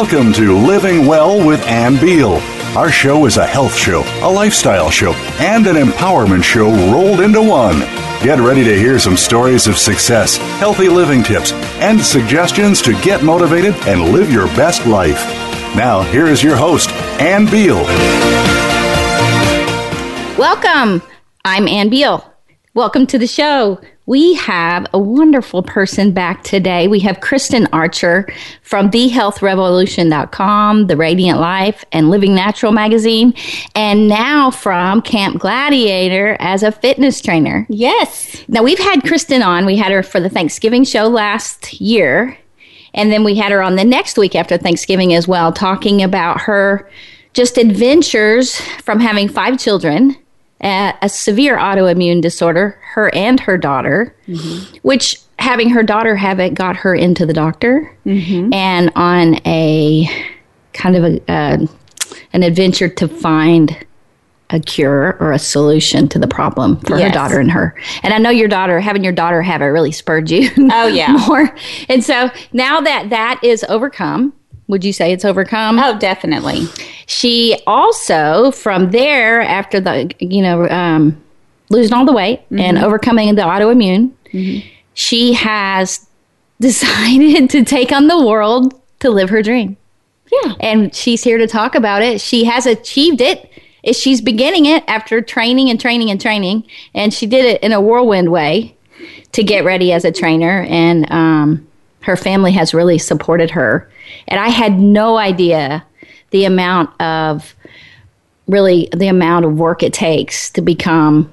Welcome to Living Well with Ann Beal. Our show is a health show, a lifestyle show, and an empowerment show rolled into one. Get ready to hear some stories of success, healthy living tips, and suggestions to get motivated and live your best life. Now, here is your host, Ann Beal. Welcome. I'm Ann Beal. Welcome to the show. We have a wonderful person back today. We have Kristin Archer from thehealthrevolution.com, The Radiant Life, and Living Natural magazine, and now from Camp Gladiator as a fitness trainer. Yes. Now, we've had Kristin on. We had her for the Thanksgiving show last year, and then we had her on the next week after Thanksgiving as well, talking about her just adventures from having five children a, a severe autoimmune disorder, her and her daughter, mm-hmm. which having her daughter have it got her into the doctor mm-hmm. and on a kind of a, uh, an adventure to find a cure or a solution to the problem for yes. her daughter and her. And I know your daughter, having your daughter have it really spurred you. Oh yeah. more. And so now that that is overcome, would you say it's overcome? Oh, definitely. She also, from there, after the, you know, um, losing all the weight mm-hmm. and overcoming the autoimmune, mm-hmm. she has decided to take on the world to live her dream. Yeah. And she's here to talk about it. She has achieved it. She's beginning it after training and training and training. And she did it in a whirlwind way to get ready as a trainer. And um, her family has really supported her. And I had no idea the amount of really the amount of work it takes to become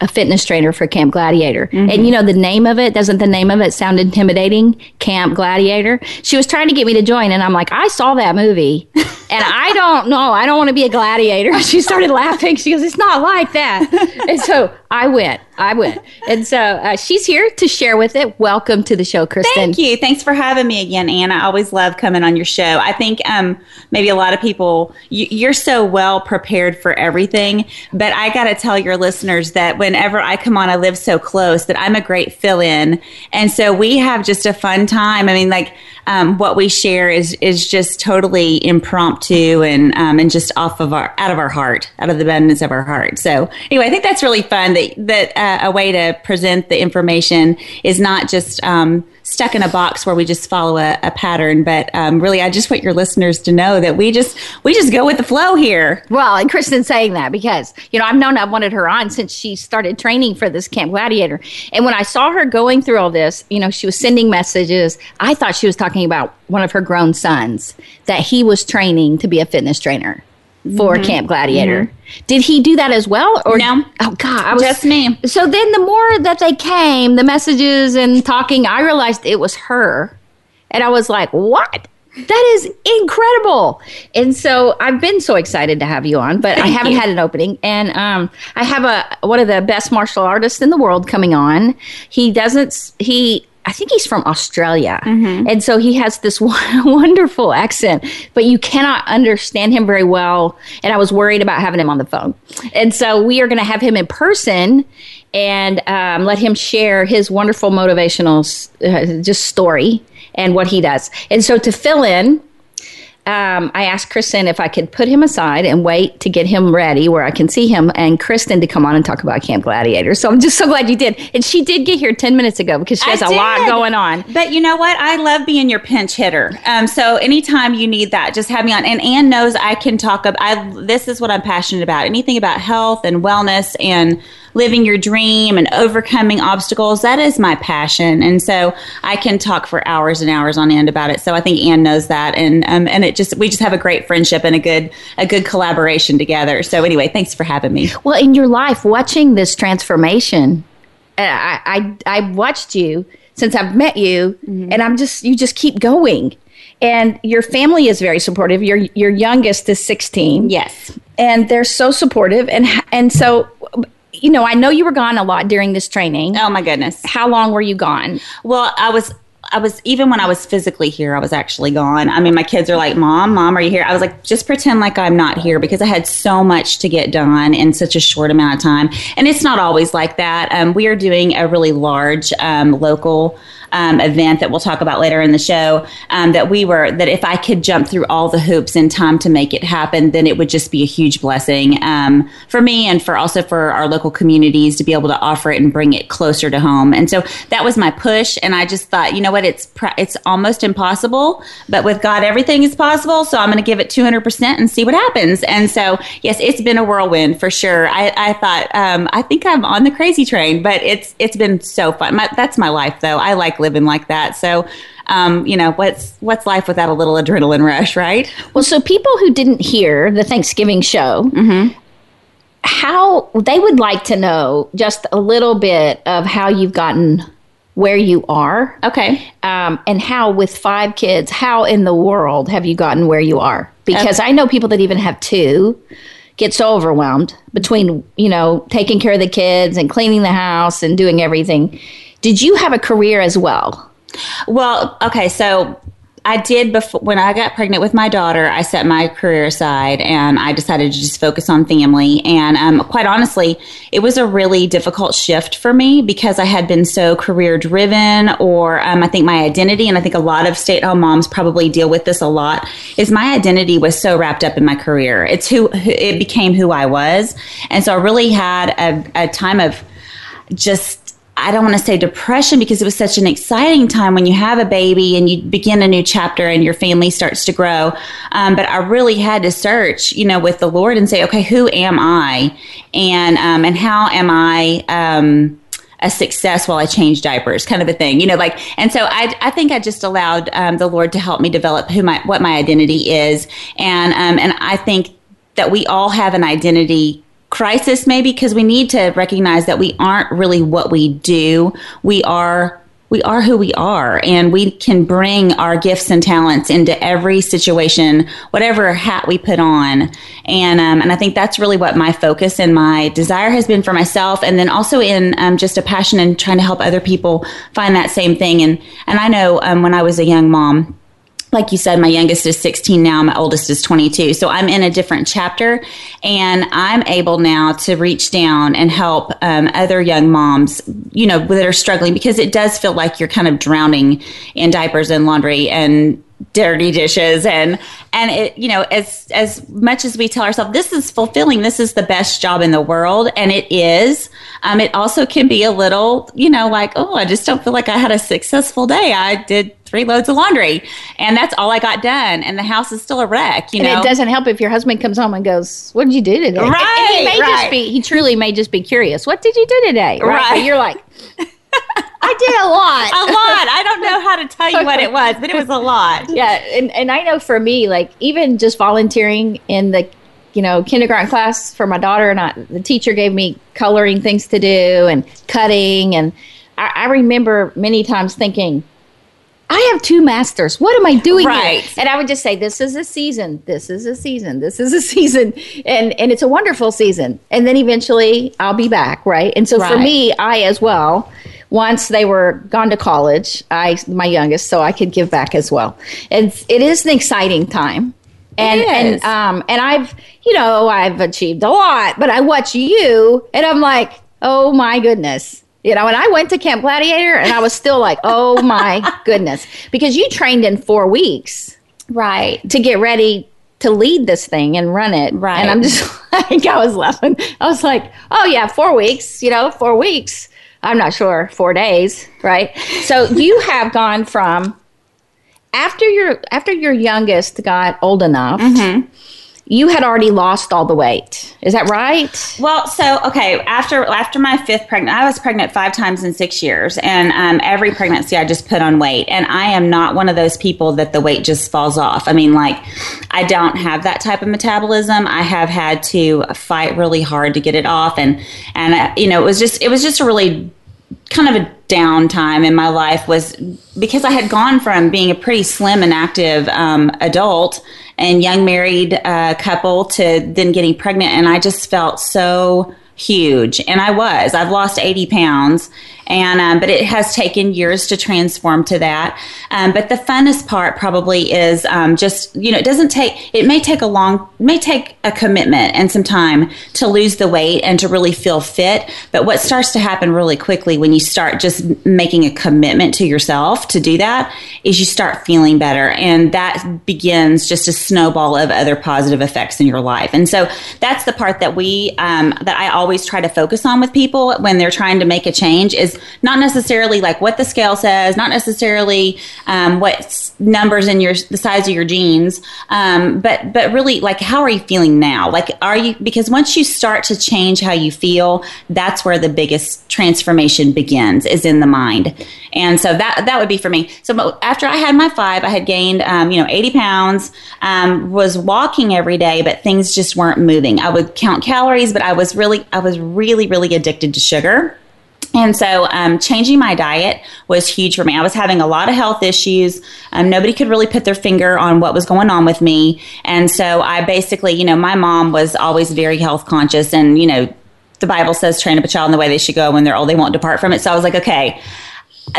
a fitness trainer for Camp Gladiator. Mm-hmm. And you know the name of it, doesn't the name of it sound intimidating? Camp Gladiator. She was trying to get me to join and I'm like, I saw that movie and I don't know, I don't want to be a gladiator. She started laughing. She goes, It's not like that. and so I went. I went. And so uh, she's here to share with it. Welcome to the show, Kristin. Thank you. Thanks for having me again, Ann. I always love coming on your show. I think um, maybe a lot of people, you, are so well prepared for everything. But I got to tell your listeners that whenever I come on, I live so close that I'm a great fill in. And so we have just a fun time. I mean, like, um, what we share is is just totally impromptu and um, and just off of our out of our heart, out of the abundance of our heart. So anyway, I think that's really fun that that uh, a way to present the information is not just um, stuck in a box where we just follow a, a pattern. But um, really, I just want your listeners to know that we just we just go with the flow here. Well, and Kristin's saying that because you know I've known I've wanted her on since she started training for this Camp Gladiator, and when I saw her going through all this, you know, she was sending messages. I thought she was talking about one of her grown sons that he was training to be a fitness trainer for mm-hmm. Camp Gladiator. Mm-hmm. Did he do that as well? Or no? Oh God, I was, just me. So then, the more that they came, the messages and talking, I realized it was her, and I was like, "What? That is incredible!" And so I've been so excited to have you on, but Thank I haven't you. had an opening, and um, I have a one of the best martial artists in the world coming on. He doesn't. He I think he's from Australia. Mm-hmm. And so he has this wonderful accent, but you cannot understand him very well. And I was worried about having him on the phone. And so we are going to have him in person and um, let him share his wonderful motivational uh, just story and what he does. And so to fill in, um, I asked Kristin if I could put him aside and wait to get him ready where I can see him and Kristin to come on and talk about Camp Gladiator. So I'm just so glad you did. And she did get here 10 minutes ago because she has a lot going on. But you know what? I love being your pinch hitter. Um, so anytime you need that, just have me on. And Ann knows I can talk about, I, this is what I'm passionate about. Anything about health and wellness and living your dream and overcoming obstacles. That is my passion. And so I can talk for hours and hours on end about it. So I think Ann knows that. And, um, and it just, we just have a great friendship and a good, a good collaboration together. So anyway, thanks for having me. Well, in your life, watching this transformation, uh, I, I, I watched you since I've met you mm-hmm. and I'm just, you just keep going and your family is very supportive. Your your youngest is 16. Yes. And they're so supportive and and so you know, I know you were gone a lot during this training. Oh my goodness. How long were you gone? Well, I was I was even when I was physically here, I was actually gone. I mean, my kids are like, "Mom, mom, are you here?" I was like, "Just pretend like I'm not here," because I had so much to get done in such a short amount of time. And it's not always like that. Um, we are doing a really large um, local um, event that we'll talk about later in the show um, that we were that if I could jump through all the hoops in time to make it happen, then it would just be a huge blessing um, for me and for also for our local communities to be able to offer it and bring it closer to home. And so that was my push. And I just thought, you know what, it's it's almost impossible, but with God, everything is possible. So I'm going to give it 200 percent and see what happens. And so yes, it's been a whirlwind for sure. I, I thought um, I think I'm on the crazy train, but it's it's been so fun. My, that's my life, though. I like living like that. So, um, you know, what's what's life without a little adrenaline rush, right? Well, so people who didn't hear the Thanksgiving show, mm-hmm. how they would like to know just a little bit of how you've gotten where you are. Okay. Um, and how, with five kids, how in the world have you gotten where you are? Because okay. I know people that even have two get so overwhelmed between, you know, taking care of the kids and cleaning the house and doing everything. Did you have a career as well? Well, okay, so I did before when I got pregnant with my daughter. I set my career aside and I decided to just focus on family. And um, quite honestly, it was a really difficult shift for me because I had been so career driven, or um, I think my identity, and I think a lot of stay at home moms probably deal with this a lot, is my identity was so wrapped up in my career. It's who it became who I was, and so I really had a, a time of just I don't want to say depression because it was such an exciting time when you have a baby and you begin a new chapter and your family starts to grow. Um, but I really had to search, you know, with the Lord and say, okay, who am I, and um, and how am I? Um, a success while I change diapers, kind of a thing, you know, like, and so I, I think I just allowed um, the Lord to help me develop who my, what my identity is. And, um, and I think that we all have an identity crisis maybe because we need to recognize that we aren't really what we do. We are we are who we are and we can bring our gifts and talents into every situation whatever hat we put on and um, and i think that's really what my focus and my desire has been for myself and then also in um, just a passion in trying to help other people find that same thing and and i know um, when i was a young mom like you said, my youngest is 16 now, my oldest is 22. So I'm in a different chapter and I'm able now to reach down and help um, other young moms, you know, that are struggling because it does feel like you're kind of drowning in diapers and laundry and dirty dishes and and it you know as as much as we tell ourselves this is fulfilling this is the best job in the world and it is um it also can be a little you know like oh i just don't feel like i had a successful day i did three loads of laundry and that's all i got done and the house is still a wreck you and know it doesn't help if your husband comes home and goes what did you do today right and he may right. just be he truly may just be curious what did you do today right, right. You're like I did a lot. a lot. I don't know how to tell you what it was, but it was a lot. Yeah, and and I know for me, like even just volunteering in the you know kindergarten class for my daughter, and I, the teacher gave me coloring things to do and cutting, and I, I remember many times thinking. I have two masters. What am I doing right. here? And I would just say, "This is a season. This is a season. This is a season." And and it's a wonderful season. And then eventually, I'll be back, right? And so right. for me, I as well once they were gone to college, I my youngest, so I could give back as well. It's it is an exciting time. And and um and I've you know, I've achieved a lot, but I watch you and I'm like, oh my goodness. You know, and I went to Camp Gladiator and I was still like, oh my goodness. Because you trained in four weeks. Right. To get ready to lead this thing and run it. Right. And I'm just like, I was laughing. I was like, oh yeah, four weeks, you know, four weeks. I'm not sure, four days, right? So you have gone from after your after your youngest got old enough. Mm-hmm. You had already lost all the weight. Is that right? Well, so okay, after after my fifth pregnant, I was pregnant five times in six years, and um, every pregnancy I just put on weight. And I am not one of those people that the weight just falls off. I mean, like I don't have that type of metabolism. I have had to fight really hard to get it off, and and uh, you know, it was just it was just a really kind of a down time in my life was because I had gone from being a pretty slim and active um, adult and young married uh, couple to then getting pregnant, and I just felt so huge. And i was. I've lost 80 pounds and um, but it has taken years to transform to that. Um, but the funnest part probably is um, just you know it doesn't take it may take a long may take a commitment and some time to lose the weight and to really feel fit. But what starts to happen really quickly when you start just making a commitment to yourself to do that is you start feeling better, and that begins just a snowball of other positive effects in your life. And so that's the part that we um, that I always try to focus on with people when they're trying to make a change is not necessarily like what the scale says, not necessarily um, what numbers in your the size of your jeans, um, but but really like how are you feeling now? Like are you because once you start to change how you feel, that's where the biggest transformation begins is in the mind. And so that that would be for me. So after I had my five, I had gained um, you know 80 pounds, um, was walking every day, but things just weren't moving. I would count calories, but I was really I was really really addicted to sugar. And so, um, changing my diet was huge for me. I was having a lot of health issues. Um, nobody could really put their finger on what was going on with me. And so, I basically, you know, my mom was always very health conscious, and, you know, the Bible says, train up a child in the way they should go when they're old, they won't depart from it. So I was like, okay,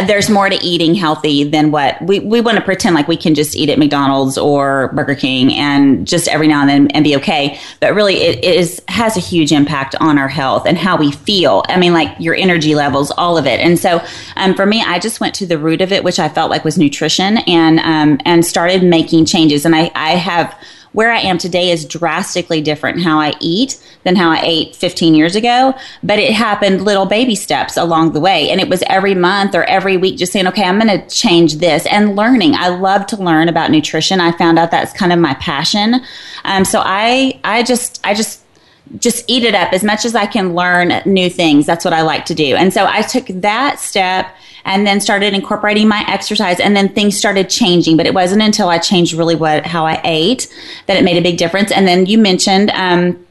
there's more to eating healthy than what we, we want to pretend like we can just eat at McDonald's or Burger King and just every now and then and be okay. But really, it, is has a huge impact on our health and how we feel. I mean, like your energy levels, all of it. And so, um, for me, I just went to the root of it, which I felt like was nutrition, and um, and started making changes. And I, I have where I am today is drastically different how I eat than how I ate 15 years ago. But it happened little baby steps along the way. And it was every month or every week just saying, okay, I'm going to change this and learning. I love to learn about nutrition. I found out that's kind of my passion. Um, so I, I just, I just, just eat it up as much as I can learn new things. That's what I like to do. And so I took that step and then started incorporating my exercise and then things started changing but it wasn't until i changed really what how i ate that it made a big difference and then you mentioned um,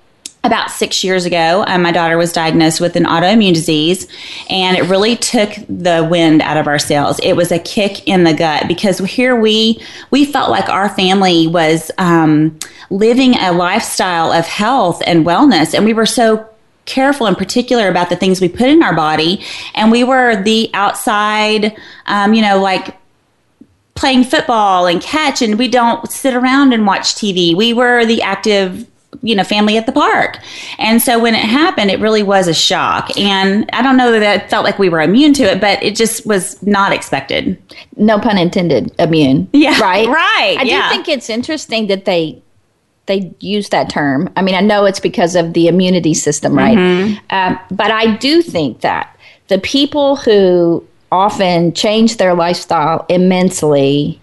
about six years ago, um, my daughter was diagnosed with an autoimmune disease, and it really took the wind out of our sails. It was a kick in the gut because here we we felt like our family was um, living a lifestyle of health and wellness, and we were so careful and particular about the things we put in our body. And we were the outside, um, you know, like playing football and catch, and we don't sit around and watch TV. We were the active you know family at the park and so when it happened it really was a shock and i don't know that it felt like we were immune to it but it just was not expected no pun intended immune yeah right right i yeah. do think it's interesting that they they use that term. I mean, I know it's because of the immunity system, right? Mm-hmm. Um, but I do think that the people who often change their lifestyle immensely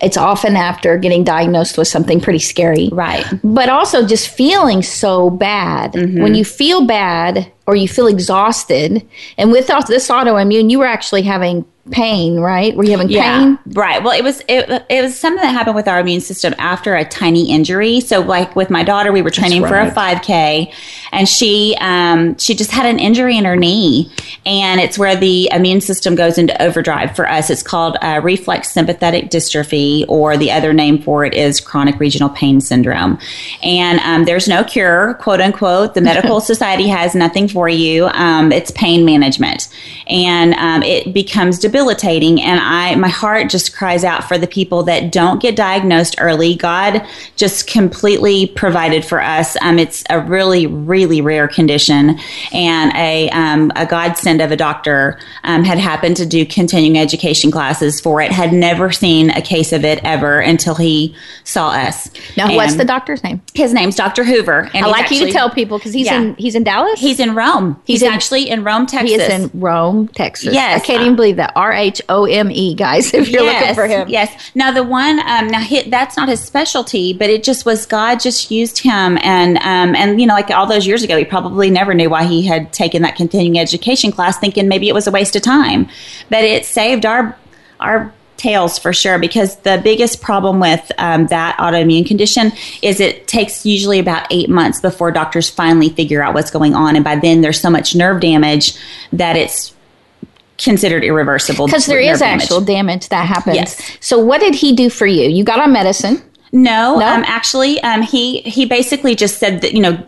it's often after getting diagnosed with something pretty scary. Right. But also just feeling so bad. Mm-hmm. When you feel bad or you feel exhausted, and with this autoimmune, you were actually having pain, right? Were you having yeah, pain? Right. Well, it was it, it was something that happened with our immune system after a tiny injury. So, like with my daughter, we were training right. for a 5K, and she um, she just had an injury in her knee, and it's where the immune system goes into overdrive. For us, it's called uh, reflex sympathetic dystrophy, or the other name for it is chronic regional pain syndrome. And um, there's no cure, quote unquote. The medical society has nothing for you. Um, it's pain management, and um, it becomes debilitating debilitating and I my heart just cries out for the people that don't get diagnosed early. God just completely provided for us. Um, it's a really really rare condition, and a um, a godsend of a doctor um, had happened to do continuing education classes for it. Had never seen a case of it ever until he saw us. Now, and what's the doctor's name? His name's Dr. Hoover. And I like actually, you to tell people because he's yeah. in he's in Dallas. He's in Rhome. He's, he's in, actually in Rhome, Texas. He is in Rhome, Texas. Yes, I can't even believe that. R H O M E, guys, if you're yes, looking for him. Yes. Now, the one, um, now he, that's not his specialty, but it just was God just used him. And, um, and, you know, like all those years ago, he probably never knew why he had taken that continuing education class, thinking maybe it was a waste of time. But it saved our, our, tails for sure because the biggest problem with um, that autoimmune condition is it takes usually about eight months before doctors finally figure out what's going on and by then there's so much nerve damage that it's considered irreversible. Because there is damage. actual damage that happens. Yes. So what did he do for you? You got on medicine. No, no? Um, actually, um, he he basically just said that you know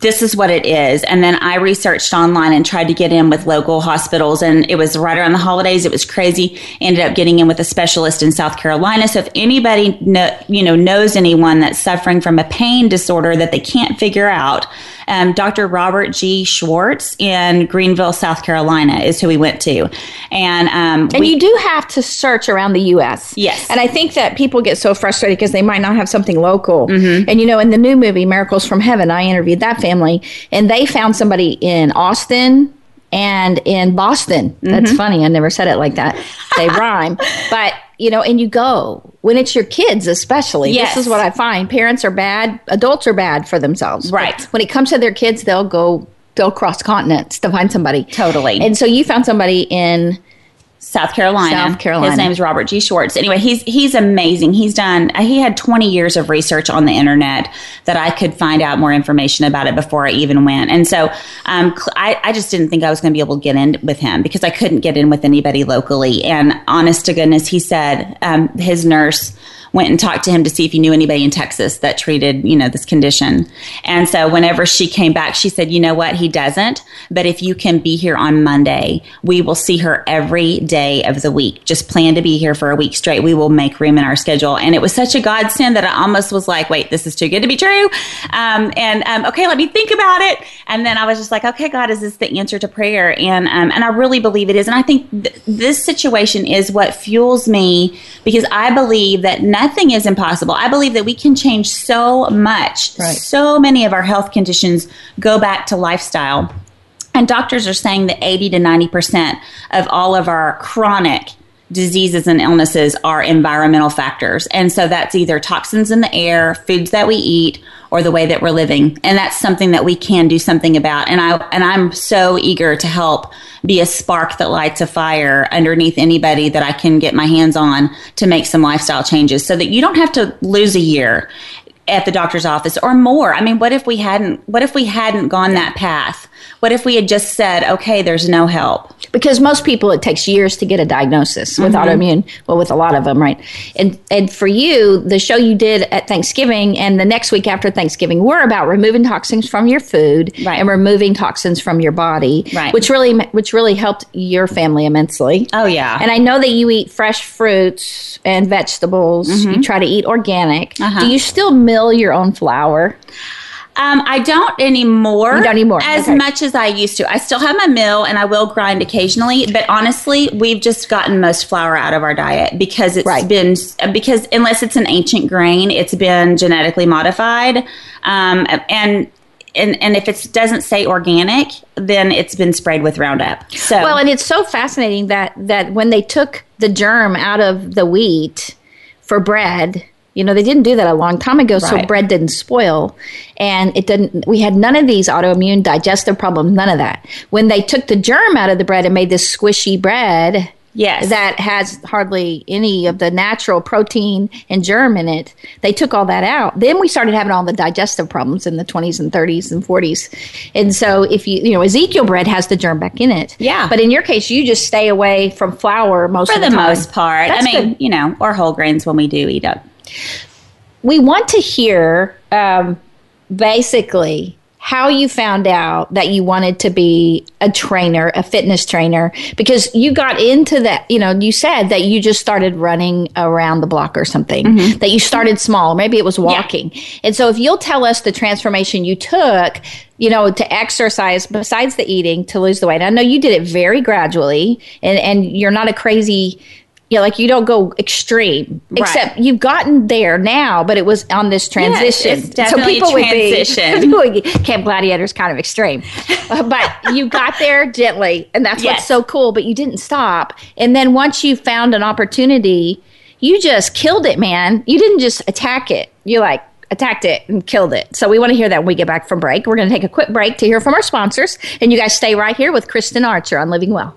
this is what it is. And then I researched online and tried to get in with local hospitals. And it was right around the holidays. It was crazy. Ended up getting in with a specialist in South Carolina. So if anybody know, you know knows anyone that's suffering from a pain disorder that they can't figure out, um, Dr. Robert G. Schwartz in Greenville, South Carolina, is who we went to. And um, and we, you do have to search around the U.S. Yes. and I think that people get so frustrated because they might not have something local. And you know, in the new movie Miracles from Heaven, I interviewed that family, and they found somebody in Austin. And in Boston, that's mm-hmm. funny. I never said it like that. They rhyme, but you know, and you go when it's your kids, especially. Yes. This is what I find: parents are bad, adults are bad for themselves. But Right. when it comes to their kids, they'll go, they'll cross continents to find somebody. Totally. And so you found somebody in South Carolina. South Carolina. His name is Robert G. Schwartz. Anyway, he's he's amazing. He's done. He had 20 years of research on the internet that I could find out more information about it before I even went. And so, um, I, I just didn't think I was going to be able to get in with him because I couldn't get in with anybody locally. And honest to goodness, he said um, his nurse went and talked to him to see if he knew anybody in Texas that treated, you know, this condition. And so whenever she came back, she said, you know what? He doesn't. But if you can be here on Monday, we will see her every day of the week. Just plan to be here for a week straight. We will make room in our schedule. And it was such a godsend that I almost was like, wait, this is too good to be true. Um, and um, okay, let me think about it. And then I was just like, okay, God, is this the answer to prayer? And um, and I really believe it is. And I think th- this situation is what fuels me because I believe that nothing is impossible. I believe that we can change so much. Right. So many of our health conditions go back to lifestyle. And doctors are saying that 80 to 90% of all of our chronic diseases and illnesses are environmental factors. And so that's either toxins in the air, foods that we eat, or the way that we're living. And that's something that we can do something about. And I and I'm so eager to help be a spark that lights a fire underneath anybody that I can get my hands on to make some lifestyle changes so that you don't have to lose a year at the doctor's office or more. I mean, what if we hadn't what if we hadn't gone that path? What if we had just said, "Okay, there's no help." Because most people it takes years to get a diagnosis with Mm-hmm. autoimmune well with a lot of them right and and for you the show you did at thanksgiving and the next week after thanksgiving were about removing toxins from your food Right. and removing toxins from your body Right. which really which really helped your family immensely Oh yeah. and I know that you eat fresh fruits and vegetables. Mm-hmm. You try to eat organic. Uh-huh. Do you still mill your own flour? Um, I don't anymore. You don't anymore. As Okay. much as I used to. I still have my mill and I will grind occasionally, but honestly, we've just gotten most flour out of our diet because it's Right. been because unless it's an ancient grain, it's been genetically modified, um, and. And, and if it doesn't say organic, then it's been sprayed with Roundup. So Well, and it's so fascinating that that when they took the germ out of the wheat for bread, you know, they didn't do that a long time ago, so bread didn't spoil, and it didn't. We had none of these autoimmune digestive problems, none of that. When they took the germ out of the bread and made this squishy bread. Yes. That has hardly any of the natural protein and germ in it. They took all that out. Then we started having all the digestive problems in the 20s and 30s and 40s. And so if you, you know, Ezekiel bread has the germ back in it. Yeah. But in your case, you just stay away from flour most for of the, the, most part, That's I mean, good. you know, or whole grains when we do eat up. We want to hear um, basically how you found out that you wanted to be a trainer, a fitness trainer, because you got into that. You know, you said that you just started running around the block or something, Mm-hmm. that you started small, maybe it was walking. And so, if you'll tell us the transformation you took, you know, to exercise besides the eating to lose the weight. I know you did it very gradually, and, and you're not a crazy know, like you don't go extreme, Right. except you've gotten there now, but it was on this transition. definitely transition. People would be, Camp Gladiator's kind of extreme, Uh, but you got there gently, and that's what's so cool. But you didn't stop, and then once you found an opportunity, you just killed it, man. You didn't just attack it. You like attacked it and killed it. So we want to hear that when we get back from break. We're going to take a quick break to hear from our sponsors, and you guys stay right here with Kristin Archer on Living Well.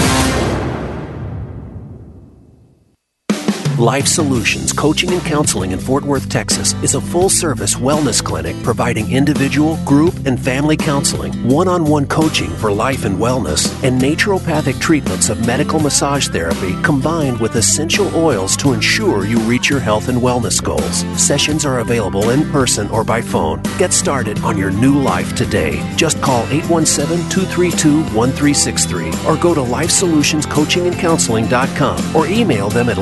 Life Solutions Coaching and Counseling in Fort Worth, Texas is a full service wellness clinic providing individual, group, and family counseling, one on one coaching for life and wellness, and naturopathic treatments of medical massage therapy combined with essential oils to ensure you reach your health and wellness goals. Sessions are available in person or by phone. Get started on your new life today. Just call 817 232 1363 or go to lifesolutionscoachingandcounseling.com or email them at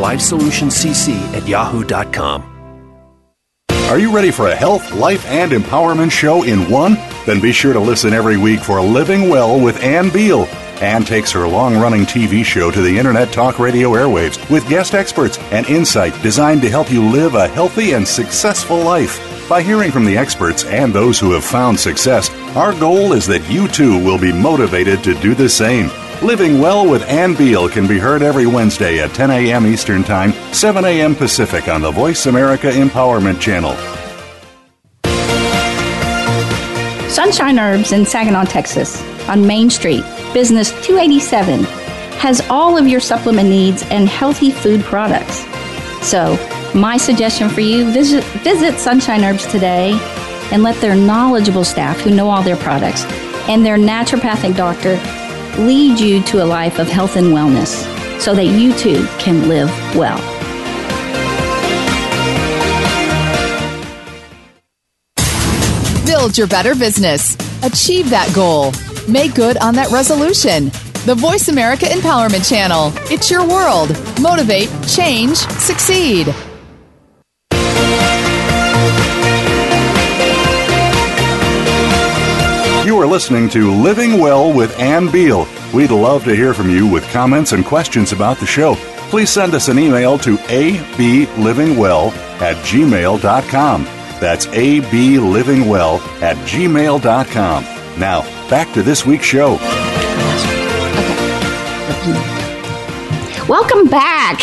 lifesolutionscc at yahoo.com. Are you ready for a health, life, and empowerment show in one? Then be sure to listen every week for Living Well with Ann Beal. Ann takes her long running TV show to the Internet Talk Radio airwaves with guest experts and insight designed to help you live a healthy and successful life. By hearing from the experts and those who have found success, our goal is that you too will be motivated to do the same. Living Well with Ann Beal can be heard every Wednesday at 10 a.m. Eastern Time, 7 a.m. Pacific on the Voice America Empowerment Channel. Sunshine Herbs in Saginaw, Texas, on Main Street, Business 287, has all of your supplement needs and healthy food products. So, my suggestion for you visit, visit Sunshine Herbs today and let their knowledgeable staff who know all their products and their naturopathic doctor lead you to a life of health and wellness so that you too can live well. Build your better business. Achieve that goal. Make good on that resolution. The Voice America Empowerment Channel. It's your world. Motivate, change, succeed. You are listening to Living Well with Ann Beal. We'd love to hear from you with comments and questions about the show. Please send us an email to ablivingwell at gmail.com. That's ablivingwell at gmail.com. Now, back to this week's show. Welcome back.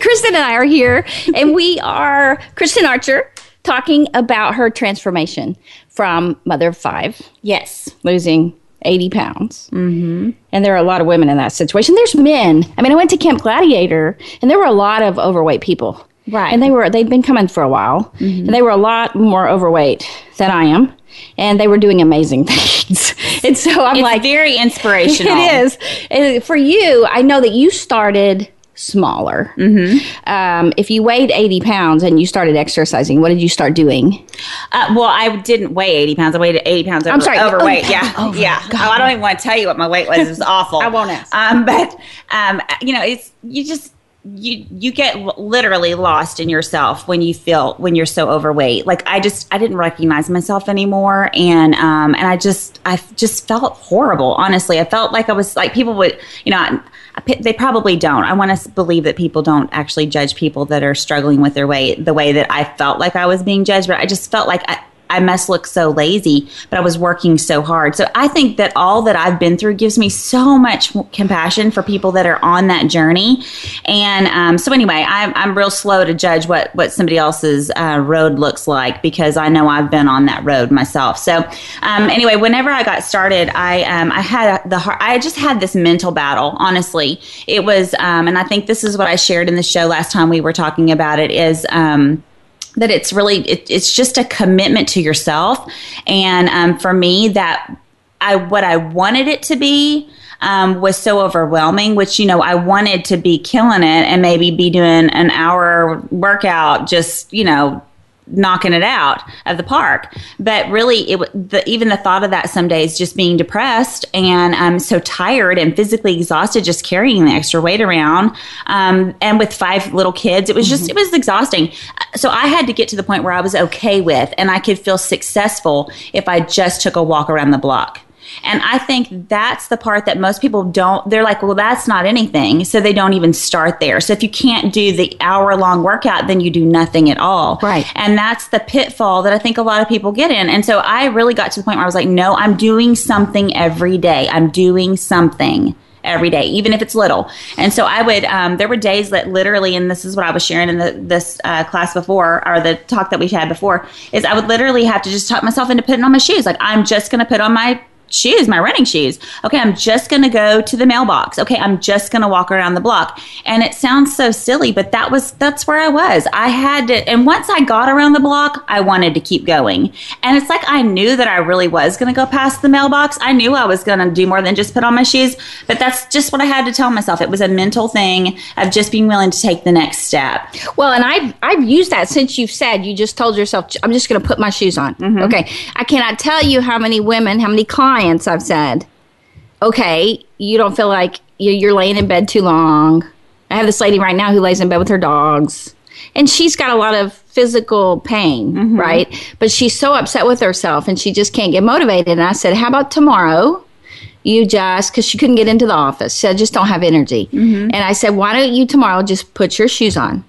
Kristin and I are here, and we are Kristin Archer talking about her transformation from mother of five, Yes. losing 80 pounds. Mm-hmm. And there are a lot of women in that situation. There's men. I mean, I went to Camp Gladiator, and there were a lot of overweight people. Right. And they were they'd been coming for a while, and they were a lot more overweight than I am, and they were doing amazing things. and so I'm It's like, very inspirational. it is. And for you, I know that you started smaller. Mm-hmm. Um, if you weighed 80 pounds and you started exercising, what did you start doing? Uh, well, I didn't weigh 80 pounds. I weighed 80 pounds over, I'm sorry, overweight. oh, yeah. over- yeah. God. Oh, I don't even want to tell you what my weight was. It was awful. I won't ask. Um, but, um, you know, it's, you just, you you get literally lost in yourself when you feel when you're so overweight like i just i didn't recognize myself anymore and um and i just i just felt horrible honestly i felt like i was like people would you know I, I, pi- they probably don't. I want to believe that people don't actually judge people that are struggling with their weight the way that i felt like i was being judged but i just felt like i I must look so lazy, but I was working so hard. So I think that all that I've been through gives me so much compassion for people that are on that journey. And um, so anyway, I'm, I'm real slow to judge what what somebody else's uh, road looks like because I know I've been on that road myself. So um, anyway, whenever I got started, I um, I had the I just had this mental battle. Honestly, it was, um, and I think this is what I shared in the show last time we were talking about it. Is um, that it's really it, it's just a commitment to yourself. And um, for me that i what i wanted it to be um, was so overwhelming which you know i wanted to be killing it and maybe be doing an hour workout just you know knocking it out of the park. But really it the, even the thought of that some days just being depressed and i'm so tired and physically exhausted just carrying the extra weight around um, and with five little kids it was just it was exhausting. So i had to get to the point where i was okay with and i could feel successful if i just took a walk around the block and I think that's the part that most people don't, they're like, well, that's not anything. So they don't even start there. So if you can't do the hour long workout, then you do nothing at all. Right. And that's the pitfall that I think a lot of people get in. And so I really got to the point where I was like, no, I'm doing something every day. I'm doing something every day, even if it's little. And so I would, um, there were days that literally, and this is what I was sharing in the, this uh, class before, or the talk that we had before, is I would literally have to just talk myself into putting on my shoes. Like, I'm just going to put on my shoes, my running shoes. Okay, I'm just going to go to the mailbox. Okay, I'm just going to walk around the block. And it sounds so silly, but that was that's where I was. I had to and once I got around the block, I wanted to keep going. And it's like I knew that I really was going to go past the mailbox. I knew I was going to do more than just put on my shoes, but that's just what I had to tell myself. It was a mental thing of just being willing to take the next step. Well, and I've I've used that since you've said you just told yourself I'm just going to put my shoes on. Mm-hmm. Okay, I cannot tell you how many women, how many clients I've said, okay, you don't feel like you- you're laying in bed too long. I have this lady right now who lays in bed with her dogs, and she's got a lot of physical pain, mm-hmm. right? But she's so upset with herself, and she just can't get motivated. And I said, how about tomorrow? you just because she couldn't get into the office. She said, I just don't have energy. Mm-hmm. And I said, why don't you tomorrow just put your shoes on?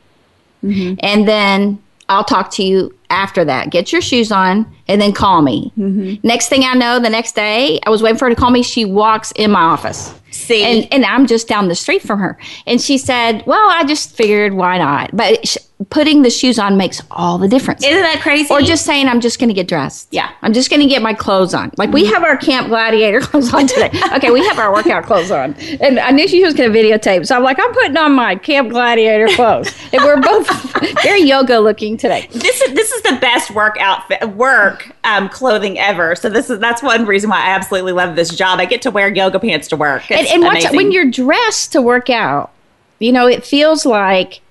Mm-hmm. And then I'll talk to you after that. Get your shoes on and then call me. Mm-hmm. Next thing I know, the next day, I was waiting for her to call me. She walks in my office. See? And, and I'm just down the street from her. And she said, Well, I just figured why not? But sh- putting the shoes on makes all the difference. Isn't that crazy? Or just saying, I'm just going to get dressed. Yeah. I'm just going to get my clothes on. Like we mm-hmm. have our Camp Gladiator clothes on today. okay, we have our workout clothes on. And I knew she was going to videotape. So I'm like, I'm putting on my Camp Gladiator clothes. and we're both very yoga looking today. this is this is the best work outfit work um, clothing ever. So this is that's one reason why I absolutely love this job. I get to wear yoga pants to work. And, It's and watch, when you're dressed to work out, you know, it feels like,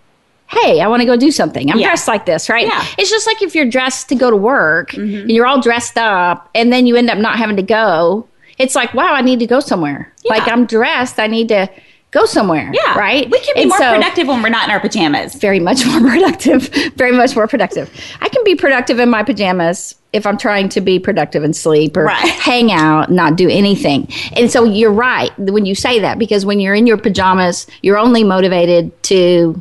hey, I want to go do something. I'm Yeah. dressed like this, right? Yeah. Mm-hmm. It's just like if you're dressed to go to work and you're all dressed up and then you end up not having to go. It's like, wow, I need to go somewhere. Yeah. Like I'm dressed, I need to go somewhere. yeah, Right? We can be And more so- productive when we're not in our pajamas. very much more productive. Very much more productive. I can be productive in my pajamas if I'm trying to be productive and sleep or Right. hang out, not do anything. And so you're right when you say that because when you're in your pajamas, you're only motivated to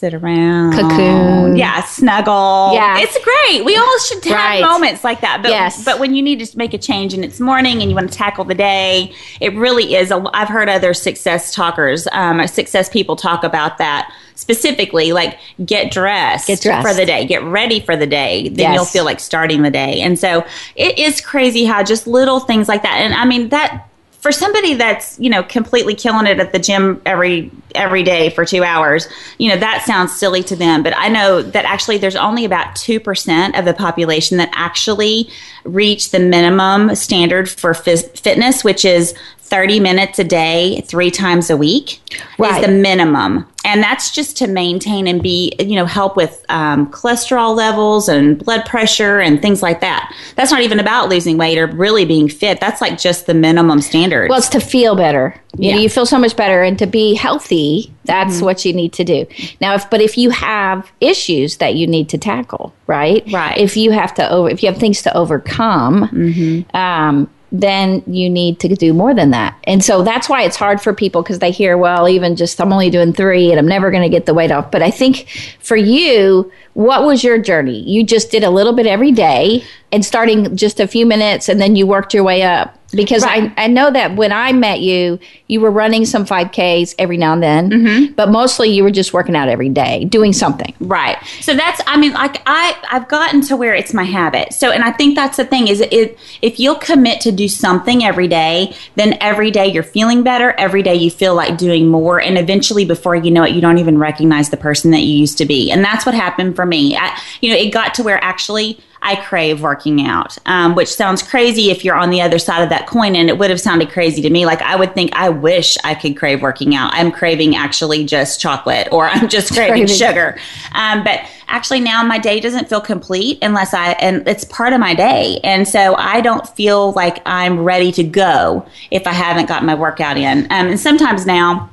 Sit around, Cocoon. yeah, snuggle. Yeah. it's great. We all should have Right. moments like that. But Yes. but when you need to make a change and it's morning and you want to tackle the day, it really is. A, I've heard other success talkers, um, success people talk about that specifically. Like get dressed, Get dressed. for the day, get ready for the day. Then Yes. you'll feel like starting the day. And so it is crazy how just little things like that. And I mean that for somebody that's you know completely killing it at the gym every every day for two hours you know that sounds silly to them. But i know that actually there's only about 2% of the population that actually reach the minimum standard for fitness which is 30 minutes a day three times a week Right. is the minimum and that's just to maintain and be you know help with um, cholesterol levels and blood pressure and things like that that's not even about losing weight or really being fit that's like just the minimum standard well, it's to feel better. You know, Yeah. you feel so much better, and to be healthy, that's what you need to do. Now, if but if you have issues that you need to tackle, right? Right. If you have to over, if you have things to overcome, um, then you need to do more than that. And so that's why it's hard for people because they hear, well, even just I'm only doing three and I'm never going to get the weight off. But I think for you, what was your journey? You just did a little bit every day and starting just a few minutes and then you worked your way up. Because Right. I, I know that when I met you, you were running some 5Ks every now and then, mm-hmm. but mostly you were just working out every day, doing something. Right. So that's I mean like I I've gotten to where it's my habit. So and I think that's the thing is it if you'll commit to do something every day, then every day you're feeling better, every day you feel like doing more and eventually before you know it you don't even recognize the person that you used to be. And that's what happened for me. I, you know, it got to where actually I crave working out, um, which sounds crazy if you're on the other side of that coin. And it would have sounded crazy to me. Like I would think, I wish I could crave working out. I'm craving actually just chocolate or I'm just craving Craving. sugar. Um, but actually now my day doesn't feel complete unless I, and it's part of my day. And so I don't feel like I'm ready to go if I haven't got my workout in. Um, and sometimes now,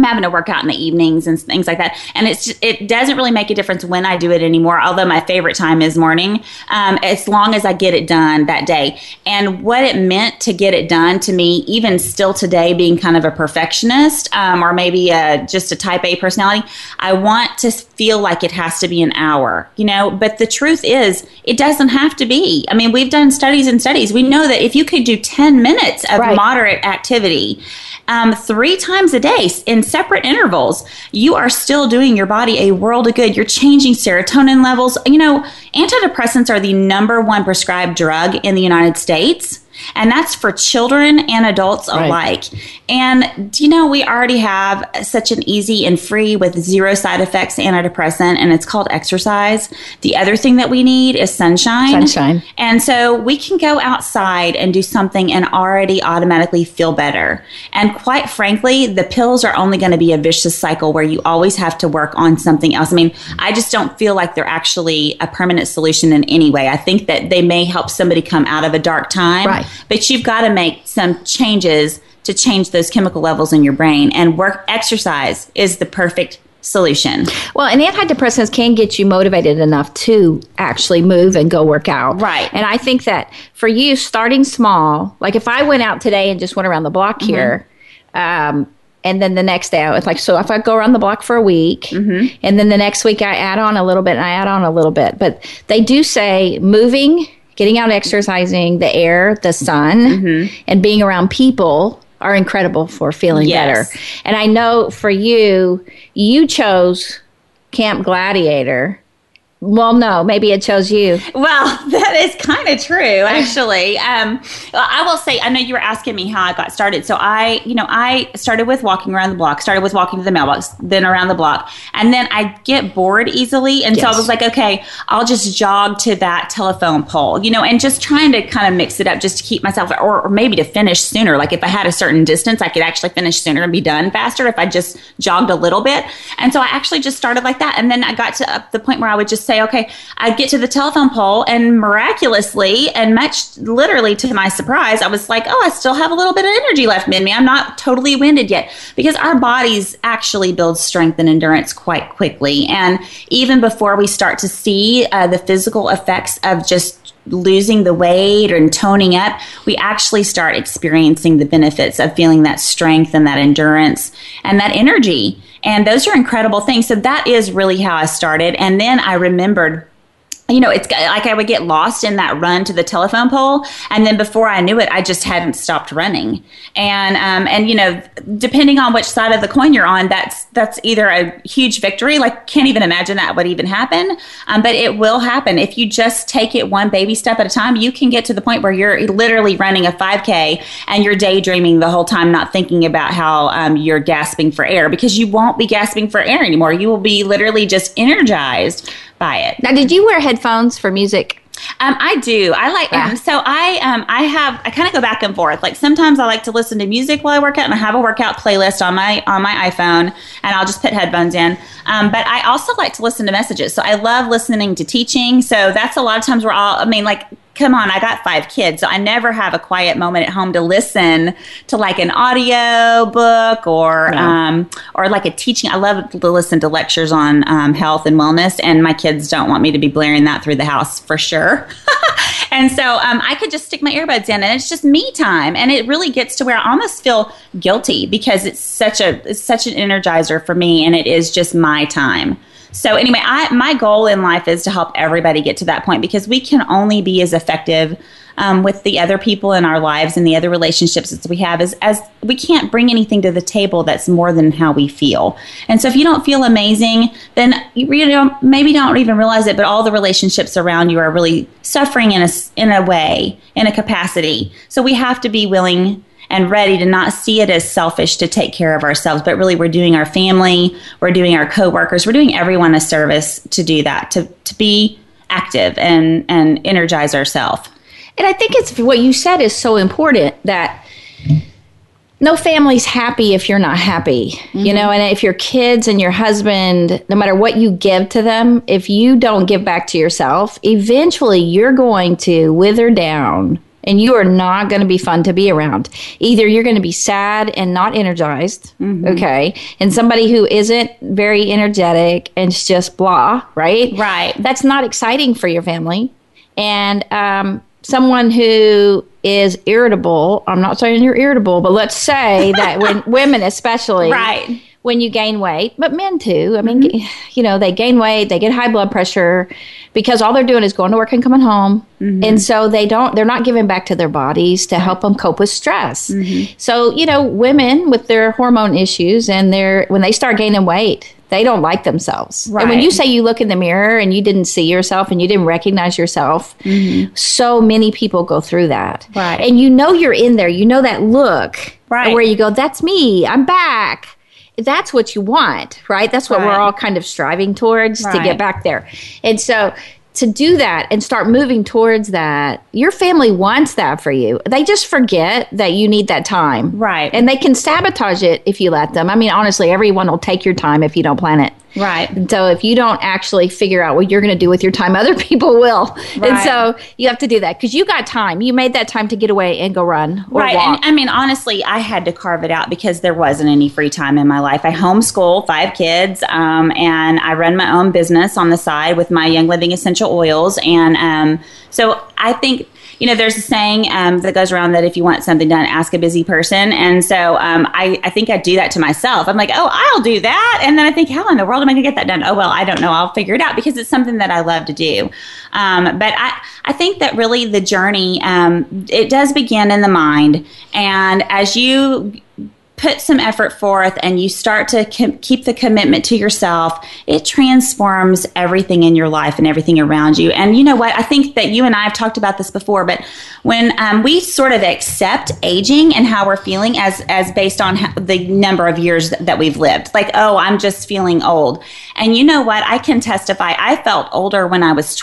I'm having to work out in the evenings and things like that. And it's just, it doesn't really make a difference when I do it anymore. Although my favorite time is morning, um, as long as I get it done that day. And what it meant to get it done to me, even still today, being kind of a perfectionist um, or maybe a, just a Type A personality, I want to feel like it has to be an hour. You know, but the truth is, it doesn't have to be. I mean, we've done studies and studies. We know that if you could do 10 minutes of Right. moderate activity um, three times a day in separate intervals, you are still doing your body a world of good. You're changing serotonin levels. You know, antidepressants are the number one prescribed drug in the United States. And that's for children and adults Right. alike. And do you know, we already have such an easy and free with zero side effects antidepressant, and it's called exercise. The other thing that we need is sunshine. Sunshine. And so we can go outside and do something and already automatically feel better. And quite frankly, the pills are only going to be a vicious cycle where you always have to work on something else. I mean, I just don't feel like they're actually a permanent solution in any way. I think that they may help somebody come out of a dark time, Right. But you've got to make some changes to change those chemical levels in your brain. And work exercise is the perfect solution. Well, and antidepressants can get you motivated enough to actually move and go work out. Right. And I think that for you, starting small, like if I went out today and just went around the block here, um, and then the next day, I was like, so if I go around the block for a week, and then the next week I add on a little bit and I add on a little bit. But they do say moving, getting out, exercising, the air, the sun, mm-hmm. and being around people are incredible for feeling Yes. better. And I know for you, you chose Camp Gladiator. Well, no, maybe it chose you. Well, that is kind of true, actually. Um, I will say, I know you were asking me how I got started. So I, you know, I started with walking around the block, started with walking to the mailbox, then around the block. And then I get bored easily. And so I was like, okay, I'll just jog to that telephone pole, you know, and just trying to kind of mix it up just to keep myself, or, or maybe to finish sooner. Like if I had a certain distance, I could actually finish sooner and be done faster if I just jogged a little bit. And so I actually just started like that. And then I got to the point where I would just say, okay, I'd get to the telephone pole and miraculously and much literally to my surprise, I was like, oh, I still have a little bit of energy left in me. I'm not totally winded yet because our bodies actually build strength and endurance quite quickly. And even before we start to see uh, the physical effects of just losing the weight and toning up, we actually start experiencing the benefits of feeling that strength and that endurance and that energy. And those are incredible things. So that is really how I started. And then I remembered you know, it's like I would get lost in that run to the telephone pole, and then before I knew it, I just hadn't stopped running. And um, and you know, depending on which side of the coin you're on, that's that's either a huge victory. Like, can't even imagine that would even happen, um, but it will happen if you just take it one baby step at a time. You can get to the point where you're literally running a 5K and you're daydreaming the whole time, not thinking about how um, you're gasping for air because you won't be gasping for air anymore. You will be literally just energized by it. Now, did you wear headphones for music? Um, I do. I like. Yeah. Um, so I um, I have. I kind of go back and forth. Like sometimes I like to listen to music while I work out, and I have a workout playlist on my on my iPhone, and I'll just put headphones in. Um, but I also like to listen to messages. So I love listening to teaching. So that's a lot of times where I'll. I mean, like come on, I got five kids, so I never have a quiet moment at home to listen to like an audio book or um, or like a teaching. I love to listen to lectures on um, health and wellness, and my kids don't want me to be blaring that through the house for sure. and so um, I could just stick my earbuds in, and it's just me time, and it really gets to where I almost feel guilty because it's such a it's such an energizer for me, and it is just my time. So anyway, I, my goal in life is to help everybody get to that point because we can only be as effective um, with the other people in our lives and the other relationships that we have as, as we can't bring anything to the table that's more than how we feel. And so if you don't feel amazing, then you really don't, maybe don't even realize it, but all the relationships around you are really suffering in a, in a way, in a capacity. So we have to be willing and ready to not see it as selfish to take care of ourselves, but really we're doing our family, we're doing our coworkers, we're doing everyone a service to do that, to, to be active and, and energize ourselves. And I think it's what you said is so important that no family's happy if you're not happy. You mm-hmm. know, and if your kids and your husband, no matter what you give to them, if you don't give back to yourself, eventually you're going to wither down and you are not going to be fun to be around. Either you're going to be sad and not energized, okay, and somebody who isn't very energetic and it's just blah, right? Right. That's not exciting for your family. And um, someone who is irritable, I'm not saying you're irritable, but let's say that when women, especially, Right. When you gain weight, but men too. I mean, mm-hmm. you know, they gain weight, they get high blood pressure because all they're doing is going to work and coming home. Mm-hmm. And so they don't, they're not giving back to their bodies to help them cope with stress. Mm-hmm. So, you know, women with their hormone issues and their, when they start gaining weight, they don't like themselves. And when you say you look in the mirror and you didn't see yourself and you didn't recognize yourself, so many people go through that. Mm-hmm. Right. And you know you're in there. You know that look Right. where you go, that's me. I'm back. That's what you want, right? That's what we're all kind of striving towards to get back there. And so to do that and start moving towards that, your family wants that for you. They just forget that you need that time. Right. And they can sabotage it if you let them. I mean, honestly, everyone will take your time if you don't plan it. Right. And so if you don't actually figure out what you're going to do with your time, other people will. And so you have to do that because you got time. You made that time to get away and go run or right. walk. And I mean, honestly, I had to carve it out because there wasn't any free time in my life. I homeschool five kids, um, and I run my own business on the side with my Young Living Essential Oils. And um, so I think. You know, there's a saying um, that goes around that if you want something done, ask a busy person. And so um, I, I think I do that to myself. I'm like, oh, I'll do that. And then I think, how in the world am I going to get that done? Oh, well, I don't know. I'll figure it out because it's something that I love to do. Um, but I, I think that really the journey, um, it does begin in the mind. And as you put some effort forth and you start to keep the commitment to yourself, it transforms everything in your life and everything around you. And you know what? I think that you and I have talked about this before, but when um, we sort of accept aging and how we're feeling as as based on how, the number of years that, we've lived, like oh, I'm just feeling old. And you know what? I can testify. I felt older when I was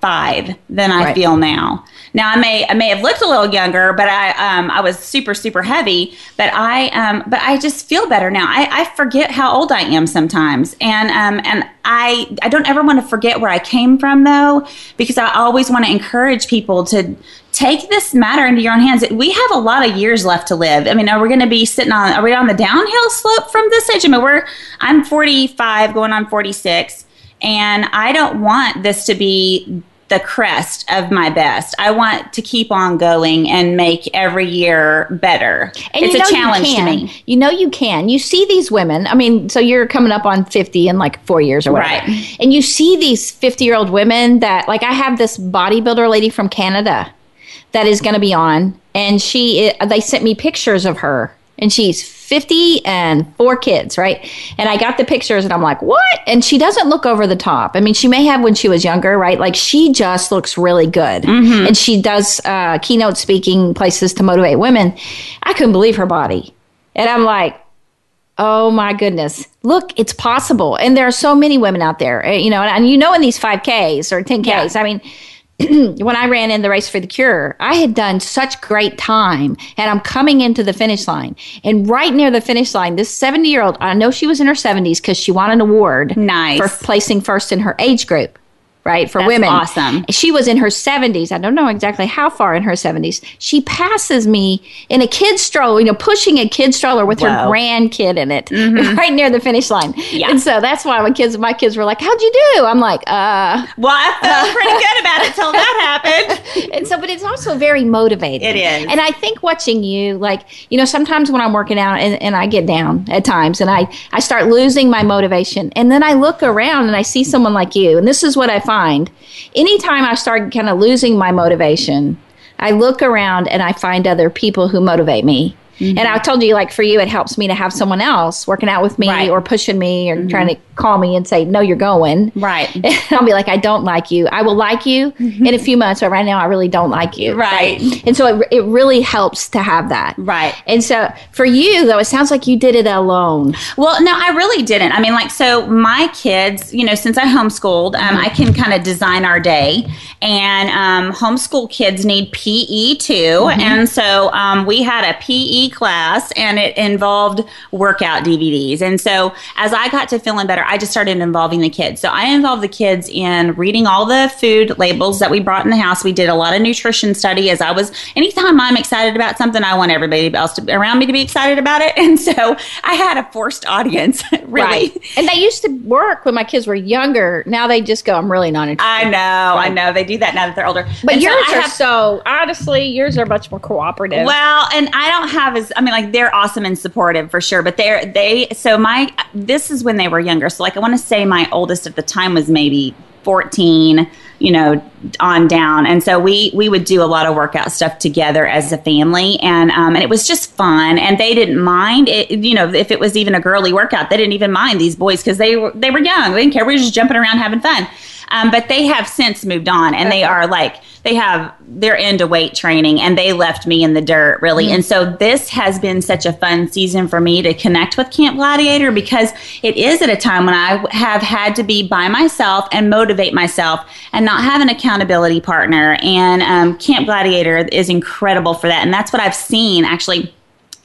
25 than I Right. feel now. Now I may I may have looked a little younger, but I um I was super super heavy. But I um but I just feel better now. I, I forget how old I am sometimes, and um and I I don't ever want to forget where I came from though, because I always want to encourage people to take this matter into your own hands. We have a lot of years left to live. I mean, are we going to be sitting on? Are we on the downhill slope from this age? I mean, we're I'm 45, going on 46. And I don't want this to be the crest of my best. I want to keep on going and make every year better. And it's you know a challenge you to me. You know you can. You see these women. I mean, so you're coming up on 50 in like four years or whatever. Right. And you see these 50 year old women that, like, I have this bodybuilder lady from Canada that is going to be on, and she, they sent me pictures of her, and she's 50 and four kids, right? And I got the pictures, and I'm like, what? And she doesn't look over the top. I mean, she may have when she was younger, right? Like, she just looks really good. Mm-hmm. And she does uh, keynote speaking places to motivate women. I couldn't believe her body. And I'm like, Oh my goodness. Look, it's possible. And there are so many women out there, uh, you know, and, and you know, in these 5Ks or 10Ks, I mean, when I ran in the race for the cure, I had done such great time and I'm coming into the finish line. And right near the finish line, this 70 year old, I know she was in her 70s because she won an award Nice. for placing first in her age group. Right for That's women, awesome. She was in her seventies. I don't know exactly how far in her seventies. She passes me in a kid stroller, you know, pushing a kid stroller with her grandkid in it, right near the finish line. Yeah. And so that's why my kids, my kids were like, "How'd you do?" I'm like, "Uh." Well, I felt pretty good about it till that happened. And so, but it's also very motivating. It is. And I think watching you, like, you know, sometimes when I'm working out and, and I get down at times and I, I start losing my motivation. And then I look around and I see someone like you. And this is what I find. Anytime I start kind of losing my motivation, I look around and I find other people who motivate me. And I told you, like, for you, it helps me to have someone else working out with me Right. or pushing me or trying to call me and say, no, you're going. Right. And I'll be like, I don't like you. I will like you in a few months, but right now I really don't like you. Right. And so it, it really helps to have that. Right. And so for you, though, it sounds like you did it alone. Well, no, I really didn't. I mean, like, so my kids, you know, since I homeschooled, um, I can kind of design our day. And um, homeschool kids need PE too. And so um, we had a PE class and it involved workout DVDs. And so as I got to feeling better, I just started involving the kids. So I involved the kids in reading all the food labels that we brought in the house. We did a lot of nutrition study as I was, anytime I'm excited about something, I want everybody else to, around me to be excited about it. And so I had a forced audience, really. And they used to work when my kids were younger. Now they just go, I'm really not interested. I know, I know. They do that now that they're older. but And yours I are have- so, honestly, yours are much more cooperative. Well, and I don't have as I mean, like they're awesome and supportive for sure. But they're they so my this is when they were younger. So like I want to say my oldest at the time was maybe 14 you know on down. And so we we would do a lot of workout stuff together as a family. And um, and it was just fun. And they didn't mind it you know if it was even a girly workout they didn't even mind these boys because they were they were young. They didn't care. We were just jumping around having fun. Um, but they have since moved on and they are like they have they're into weight training and they left me in the dirt really. Mm-hmm. and so this has been such a fun season for me to connect with camp gladiator because it is at a time when i have had to be by myself and motivate myself and not have an accountability partner. And um, camp gladiator is incredible for that. And that's what i've seen actually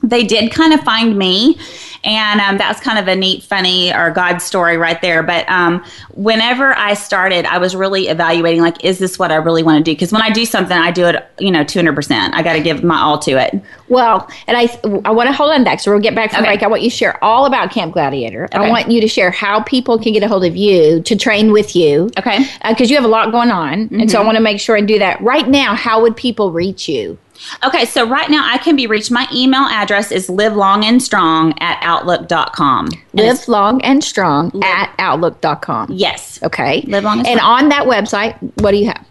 they did kind of find me and um, that's kind of a neat funny or god story right there but um, whenever i started i was really evaluating like is this what i really want to do because when i do something i do it you know 200% i got to give my all to it well and i i want to hold on back so we'll get back from okay. break i want you to share all about camp gladiator okay. i want you to share how people can get a hold of you to train with you okay because uh, you have a lot going on mm-hmm. and so i mm-hmm. want to make sure and do that right now how would people reach you Okay, so right now I can be reached. My email address is live long and strong at outlook.com. Live long and strong live. at outlook.com. Yes. Okay. Live long and, and on that website, what do you have?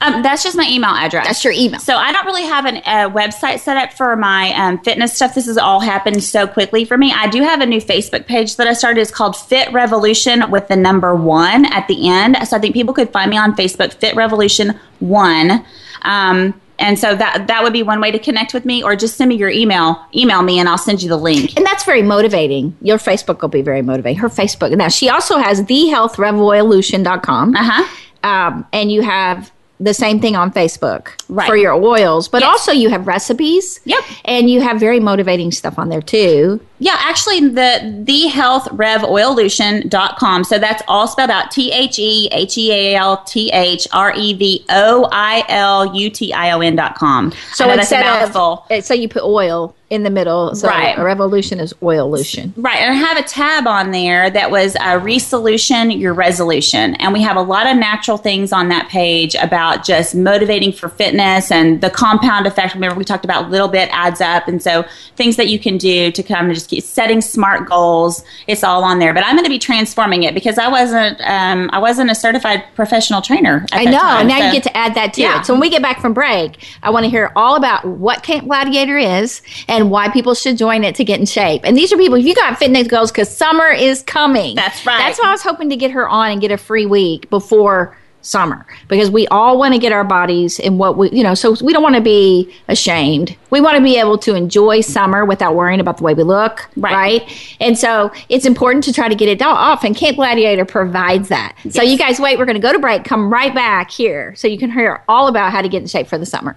Um, that's just my email address. That's your email. So I don't really have a website set up for my um, fitness stuff. This has all happened so quickly for me. I do have a new Facebook page that I started. It's called Fit Revolution with the number one at the end. So I think people could find me on Facebook, Fit Revolution One. Um, and so that that would be one way to connect with me or just send me your email email me and i'll send you the link and that's very motivating your facebook will be very motivating her facebook now she also has thehealthrevolution.com uh-huh um, and you have the same thing on Facebook right. for your oils, but yes. also you have recipes. Yep. And you have very motivating stuff on there too. Yeah, actually the the health rev oilution.com. So that's all spelled out T H E H E A L T H R E V O I L U T I O N.com. So instead of so you put oil in the middle. So right. a revolution is oilution. Right. And I have a tab on there that was a resolution your resolution. And we have a lot of natural things on that page about just motivating for fitness and the compound effect. Remember we talked about a little bit adds up. And so things that you can do to kind of just setting smart goals. It's all on there. But I'm going to be transforming it because I wasn't um, I wasn't a certified professional trainer. I know. Time, now so. you get to add that to yeah. it. So when we get back from break, I want to hear all about what Camp Gladiator is and why people should join it to get in shape. And these are people, if you got fitness goals, because summer is coming. That's right. That's why I was hoping to get her on and get a free week before summer because we all want to get our bodies in what we, you know, so we don't want to be ashamed. We want to be able to enjoy summer without worrying about the way we look, right? right? And so it's important to try to get it off, and Camp Gladiator provides that. Yes. So you guys wait, we're going to go to break, come right back here so you can hear all about how to get in shape for the summer.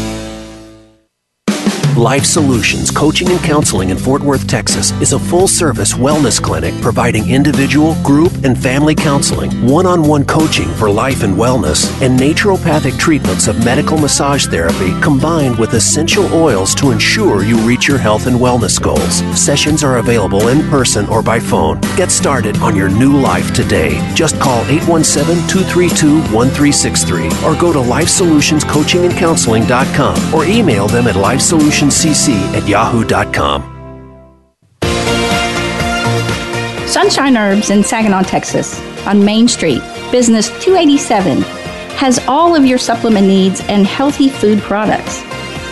Life Solutions Coaching and Counseling in Fort Worth, Texas is a full service wellness clinic providing individual, group, and family counseling, one on one coaching for life and wellness, and naturopathic treatments of medical massage therapy combined with essential oils to ensure you reach your health and wellness goals. Sessions are available in person or by phone. Get started on your new life today. Just call 817 232 1363 or go to lifesolutionscoachingandcounseling.com or email them at lifesolutions cc at yahoo.com. Sunshine Herbs in Saginaw, Texas, on Main Street, Business 287, has all of your supplement needs and healthy food products.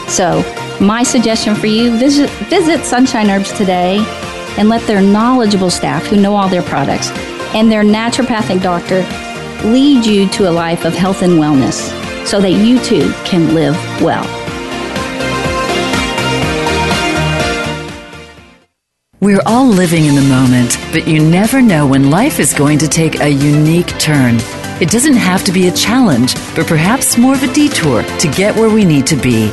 So, my suggestion for you visit, visit Sunshine Herbs today and let their knowledgeable staff who know all their products and their naturopathic doctor lead you to a life of health and wellness so that you too can live well. We're all living in the moment, but you never know when life is going to take a unique turn. It doesn't have to be a challenge, but perhaps more of a detour to get where we need to be.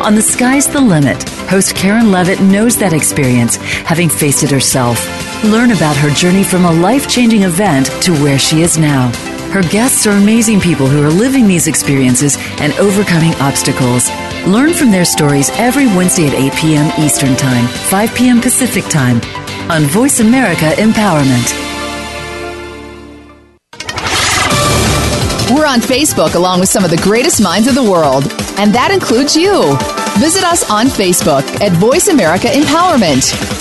On The Sky's the Limit, host Karen Levitt knows that experience, having faced it herself. Learn about her journey from a life changing event to where she is now. Her guests are amazing people who are living these experiences and overcoming obstacles. Learn from their stories every Wednesday at 8 p.m. Eastern Time, 5 p.m. Pacific Time on Voice America Empowerment. We're on Facebook along with some of the greatest minds of the world, and that includes you. Visit us on Facebook at Voice America Empowerment.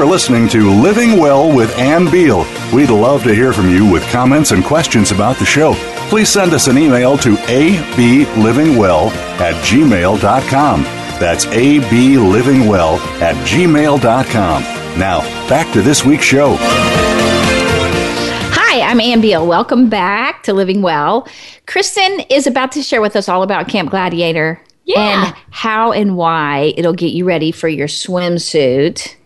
Are listening to Living Well with Ann Beal. We'd love to hear from you with comments and questions about the show. Please send us an email to ablivingwell at gmail.com. That's ablivingwell at gmail.com. Now, back to this week's show. Hi, I'm Ann Beal. Welcome back to Living Well. Kristin is about to share with us all about Camp Gladiator Yeah. and how and why it'll get you ready for your swimsuit.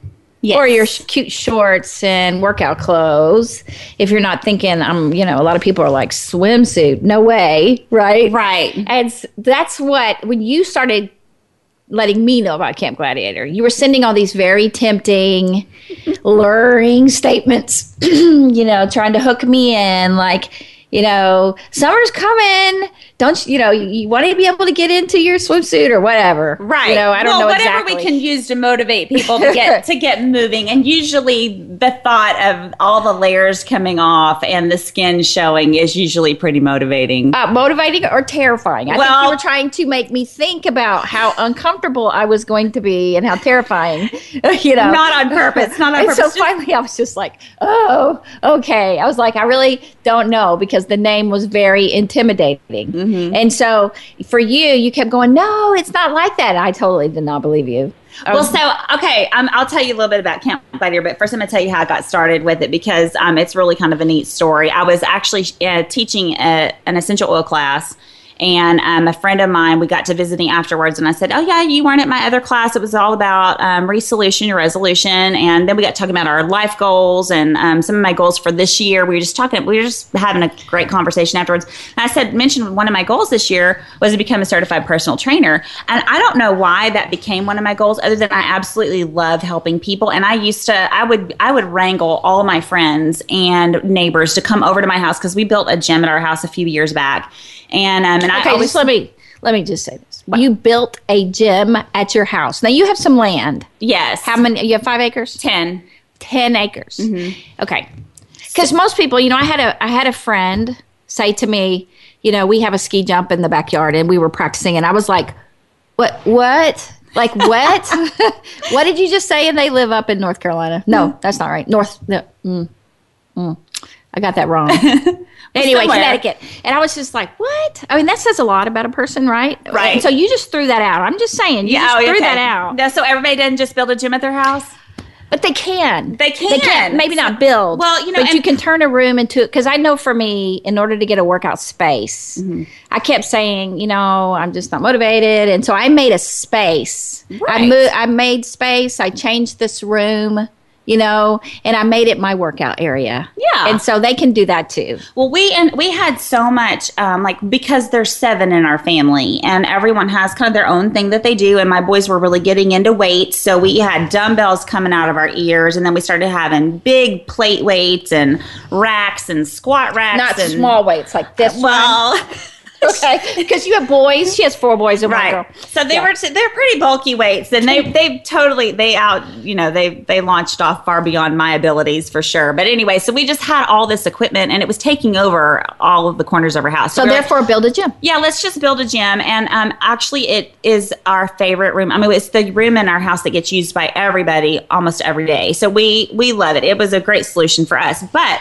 Yes. Or your sh- cute shorts and workout clothes. If you're not thinking, I'm, you know, a lot of people are like swimsuit. No way, right? Right. And that's what when you started letting me know about Camp Gladiator, you were sending all these very tempting, luring statements. you know, trying to hook me in, like. You know, summer's coming. Don't you, know? You, you want to be able to get into your swimsuit or whatever, Right. You know, I don't well, know whatever exactly. we can use to motivate people to get to get moving. And usually the thought of all the layers coming off and the skin showing is usually pretty motivating. uh, motivating or terrifying. I think Well- you were trying to make me think about how uncomfortable I was going to be and how terrifying, you know. Not on purpose. Not on and purpose. so finally, I was just like, "Oh, okay." I was like, "I really don't know," because the name was very intimidating. Mm-hmm. And so, for you, you kept going, "No, it's not like that." I totally did not believe you. I Well, so okay, um, I'll tell you a little bit about Camp Gladiator, but first I'm going to tell you how I got started with it because um, it's really kind of a neat story. I was actually uh, teaching a, an essential oil class, and um, a friend of mine, we got to visiting afterwards, and I said, "Oh yeah, you weren't at my other class. It was all about um, resolution, your resolution." And then we got talking about our life goals and um, some of my goals for this year. We were just talking, we were just having a great conversation afterwards. And I said, mentioned one of my goals this year was to become a certified personal trainer, and I don't know why that became one of my goals, other than I absolutely love helping people. And I used to, I would, I would wrangle all my friends and neighbors to come over to my house because we built a gym at our house a few years back. And um, and I okay, always just let me let me just say this: you built a gym at your house. Now you have some land. yes, How many? You have five acres. ten? 10 acres. Mm-hmm. Okay. Because most people, you know, I had a I had a friend say to me, you know, we have a ski jump in the backyard and we were practicing and I was like, "What what? Like what? what did you just say and they live up in North Carolina?" No, that's not right. North no, mm, mm. I got that wrong. anyway, somewhere. Connecticut. And I was just like, "What?" I mean, that says a lot about a person, right? Right. And so you just threw that out. I'm just saying, you just oh, threw okay. that out. No, so everybody doesn't just build a gym at their house. But they can. They can. They can. Maybe not build. Well, you know, but you can turn a room into it. because I know for me, in order to get a workout space, Mm-hmm. I kept saying, you know, I'm just not motivated, and so I made a space. I Right. moved. I made space. I changed this room. You know, and I made it my workout area. Yeah. and so they can do that too. Well, we and we had so much um, like because there's seven in our family, and everyone has kind of their own thing that they do. And my boys were really getting into weights, so we had dumbbells coming out of our ears, and then we started having big plate weights and racks and squat racks. Not and, small weights like this. one. Okay, because you have boys. She has four boys and one right. girl. So they Yeah. were they're pretty bulky weights, and they they totally they out you know they they launched off far beyond my abilities for sure. But anyway, so we just had all this equipment, and it was taking over all of the corners of our house. So we were like, therefore, build a gym. yeah, let's just build a gym. And um, actually, it is our favorite room. I mean, it's the room in our house that gets used by everybody almost every day. So we we love it. It was a great solution for us. But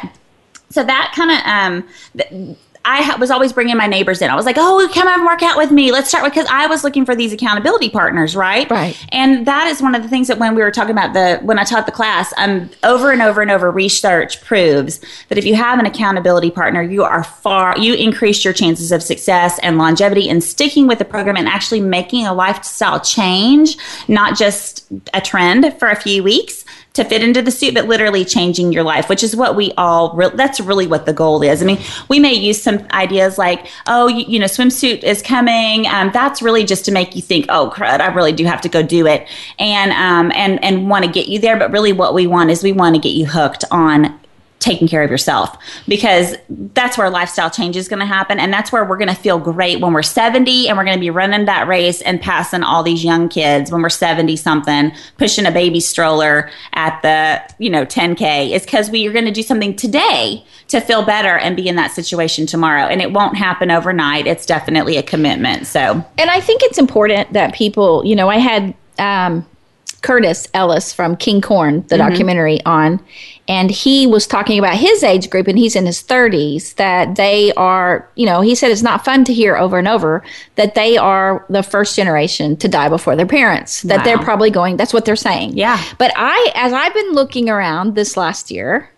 so that kind of um. I ha- was always bringing my neighbors in. I was like, "Oh, come and work out with me. Let's start. Because I was looking for these accountability partners, right? Right. And that is one of the things that when we were talking about the when I taught the class, um, over and over and over, research proves that if you have an accountability partner, you are far you increase your chances of success and longevity and sticking with the program and actually making a lifestyle change, not just a trend for a few weeks to fit into the suit, but literally changing your life, which is what we all, re- that's really what the goal is. I mean, we may use some ideas like, oh, you, you know, swimsuit is coming. Um, that's really just to make you think, oh, crud, I really do have to go do it. And, um, and, and want to get you there. But really what we want is we want to get you hooked on taking care of yourself because that's where lifestyle change is going to happen. And that's where we're going to feel great when we're 70 and we're going to be running that race and passing all these young kids when we're 70 something pushing a baby stroller at the you know 10k it's because we are going to do something today to feel better and be in that situation tomorrow. And it won't happen overnight. It's definitely a commitment. So and i think it's important that people you know i had um, Curtis Ellis from King Corn, the mm-hmm. documentary on, and he was talking about his age group, and he's in his 30s, that they are, you know, he said it's not fun to hear over and over that they are the first generation to die before their parents, that wow. they're probably going, that's what they're saying. Yeah. But I, as I've been looking around this last year,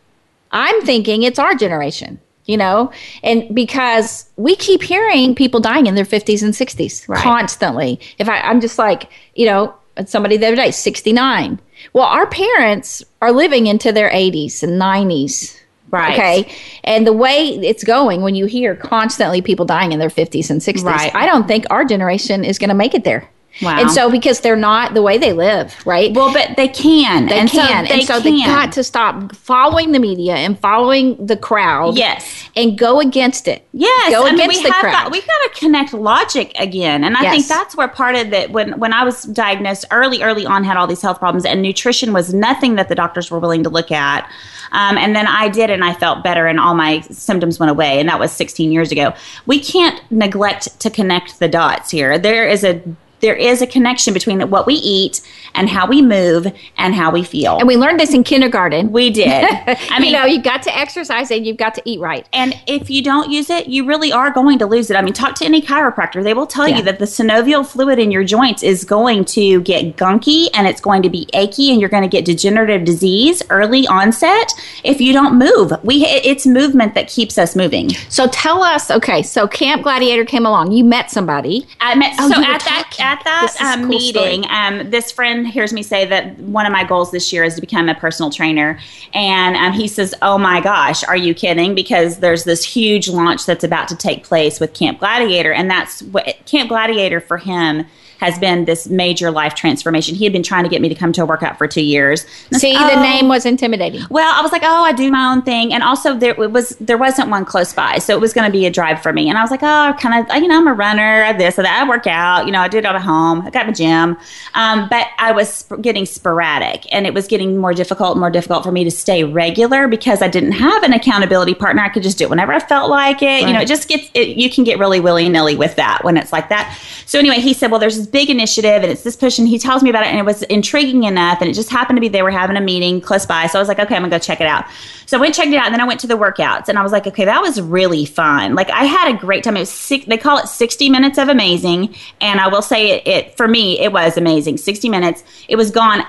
I'm thinking it's our generation you know and because we keep hearing people dying in their 50s and 60s right. constantly if I, i'm just like you know somebody the other day, 69. Well, our parents are living into their 80s and 90s. Right. Okay. And the way it's going, when you hear constantly people dying in their 50s and 60s, right. I don't think our generation is going to make it there. Wow. And so because they're not the way they live, right? Well, but they can. They and can. So they and so can. they got to stop following the media and following the crowd. Yes. And go against it. Yes. Go I against mean, we the have crowd. Got, we've got to connect logic again. And I yes. think that's where part of that when when I was diagnosed early, early on had all these health problems and nutrition was nothing that the doctors were willing to look at. Um, and then I did, and I felt better, and all my symptoms went away. And that was 16 years ago. We can't neglect to connect the dots here. There is a there is a connection between what we eat and how we move and how we feel. And we learned this in kindergarten. We did. I mean, you know, you've got to exercise and you've got to eat right. And if you don't use it, you really are going to lose it. I mean, talk to any chiropractor. They will tell yeah. you that the synovial fluid in your joints is going to get gunky and it's going to be achy and you're going to get degenerative disease early onset if you don't move. We it's movement that keeps us moving. So tell us, okay, so Camp Gladiator came along. You met somebody. I met oh, so at that at that um, cool meeting, um, this friend hears me say that one of my goals this year is to become a personal trainer. And um, he says, Oh my gosh, are you kidding? Because there's this huge launch that's about to take place with Camp Gladiator. And that's what Camp Gladiator for him has been this major life transformation. He had been trying to get me to come to a workout for two years. See, oh. the name was intimidating. Well, I was like, oh, I do my own thing, and also there was there wasn't one close by, so it was going to be a drive for me. And I was like, oh, kind of, you know, I'm a runner, this or that. I work out, you know, I do it at home. I got my gym, um, but I was sp- getting sporadic, and it was getting more difficult, more difficult for me to stay regular because I didn't have an accountability partner. I could just do it whenever I felt like it. Right. You know, it just gets it, you can get really willy nilly with that when it's like that. So anyway, he said, well, there's this big initiative and it's this push and he tells me about it and it was intriguing enough and it just happened to be they were having a meeting close by so i was like okay i'm gonna go check it out. So i went checked it out and then i went to the workouts and i was like okay that was really fun. Like i had a great time. It was six, they call it 60 minutes of amazing and i will say it, it for me it was amazing. 60 minutes it was gone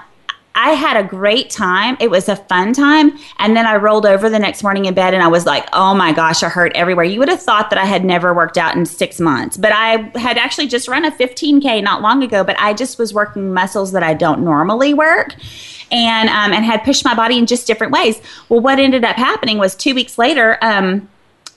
I had a great time. It was a fun time. And then I rolled over the next morning in bed and I was like, oh my gosh, I hurt everywhere. You would have thought that I had never worked out in six months, but I had actually just run a 15K not long ago, but I just was working muscles that I don't normally work and, um, and had pushed my body in just different ways. Well, what ended up happening was two weeks later, um,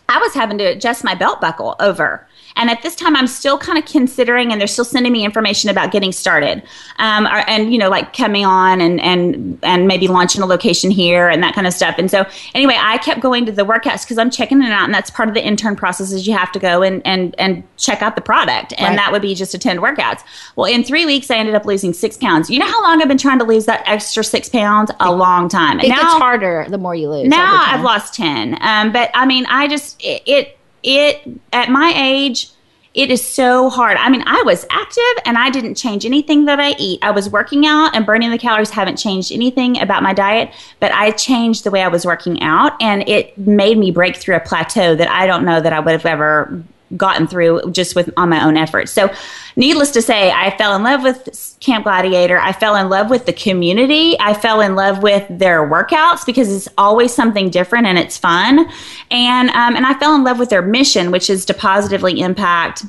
I was having to adjust my belt buckle over and at this time, I'm still kind of considering, and they're still sending me information about getting started, um, or, and you know, like coming on and and and maybe launching a location here and that kind of stuff. And so, anyway, I kept going to the workouts because I'm checking it out, and that's part of the intern process is you have to go and and and check out the product, and right. that would be just attend workouts. Well, in three weeks, I ended up losing six pounds. You know how long I've been trying to lose that extra six pounds? A long time. And it now, gets harder the more you lose. Now I've lost ten, um, but I mean, I just it, it it at my age it is so hard. I mean, I was active and I didn't change anything that I eat. I was working out and burning the calories haven't changed anything about my diet, but I changed the way I was working out and it made me break through a plateau that I don't know that I would have ever gotten through just with on my own efforts. So, needless to say, I fell in love with Camp Gladiator. I fell in love with the community. I fell in love with their workouts because it's always something different and it's fun. And um, and I fell in love with their mission, which is to positively impact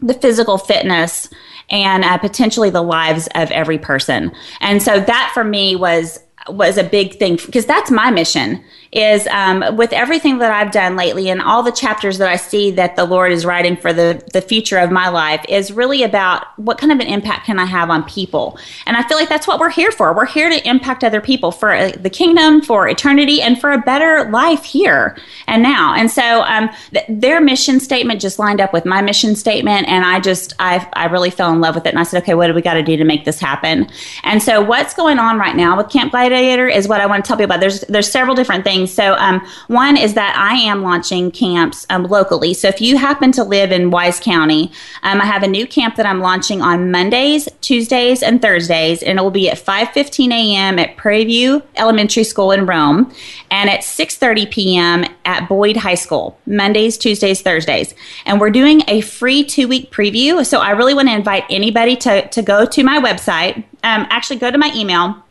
the physical fitness and uh, potentially the lives of every person. And so that for me was was a big thing because that's my mission is um, with everything that I've done lately and all the chapters that I see that the Lord is writing for the, the future of my life is really about what kind of an impact can I have on people. And I feel like that's what we're here for. We're here to impact other people for uh, the kingdom, for eternity, and for a better life here and now. And so um, th- their mission statement just lined up with my mission statement. And I just, I, I really fell in love with it. And I said, okay, what do we got to do to make this happen? And so what's going on right now with Camp Is what I want to tell people about. There's, there's several different things. So, um, one is that I am launching camps um, locally. So, if you happen to live in Wise County, um, I have a new camp that I'm launching on Mondays, Tuesdays, and Thursdays, and it will be at 5:15 a.m. at Prairie View Elementary School in Rhome, and at 6:30 p.m. at Boyd High School. Mondays, Tuesdays, Thursdays, and we're doing a free two-week preview. So, I really want to invite anybody to to go to my website. Um, actually, go to my email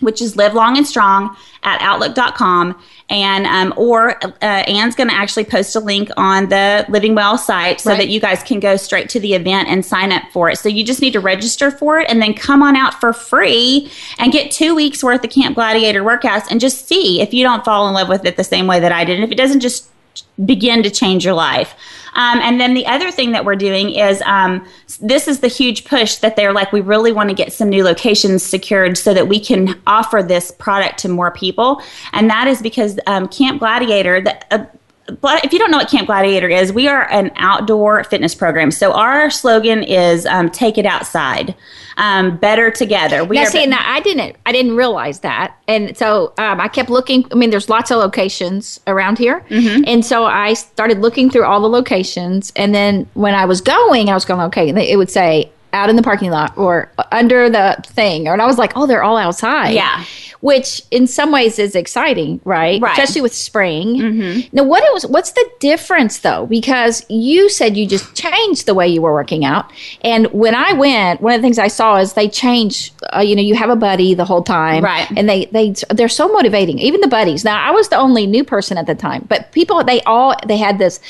which is live long and strong at outlook.com and um, or uh, Ann's going to actually post a link on the living well site so right. that you guys can go straight to the event and sign up for it. So you just need to register for it and then come on out for free and get two weeks worth of camp gladiator workouts and just see if you don't fall in love with it the same way that i did. And if it doesn't just begin to change your life um, and then the other thing that we're doing is um, this is the huge push that they're like, we really want to get some new locations secured so that we can offer this product to more people. And that is because um, Camp Gladiator, the, uh, if you don't know what Camp Gladiator is, we are an outdoor fitness program. So our slogan is um, "Take it outside, um, better together." We now, see, be- now I didn't, I didn't realize that, and so um, I kept looking. I mean, there's lots of locations around here, mm-hmm. and so I started looking through all the locations, and then when I was going, I was going, okay, it would say out in the parking lot or under the thing, and I was like, oh, they're all outside. Yeah which in some ways is exciting, right? Right. Especially with spring. Mm-hmm. Now, what was what's the difference though? Because you said you just changed the way you were working out, and when I went, one of the things I saw is they change. Uh, you know, you have a buddy the whole time, right? And they they they're so motivating. Even the buddies. Now, I was the only new person at the time, but people they all they had this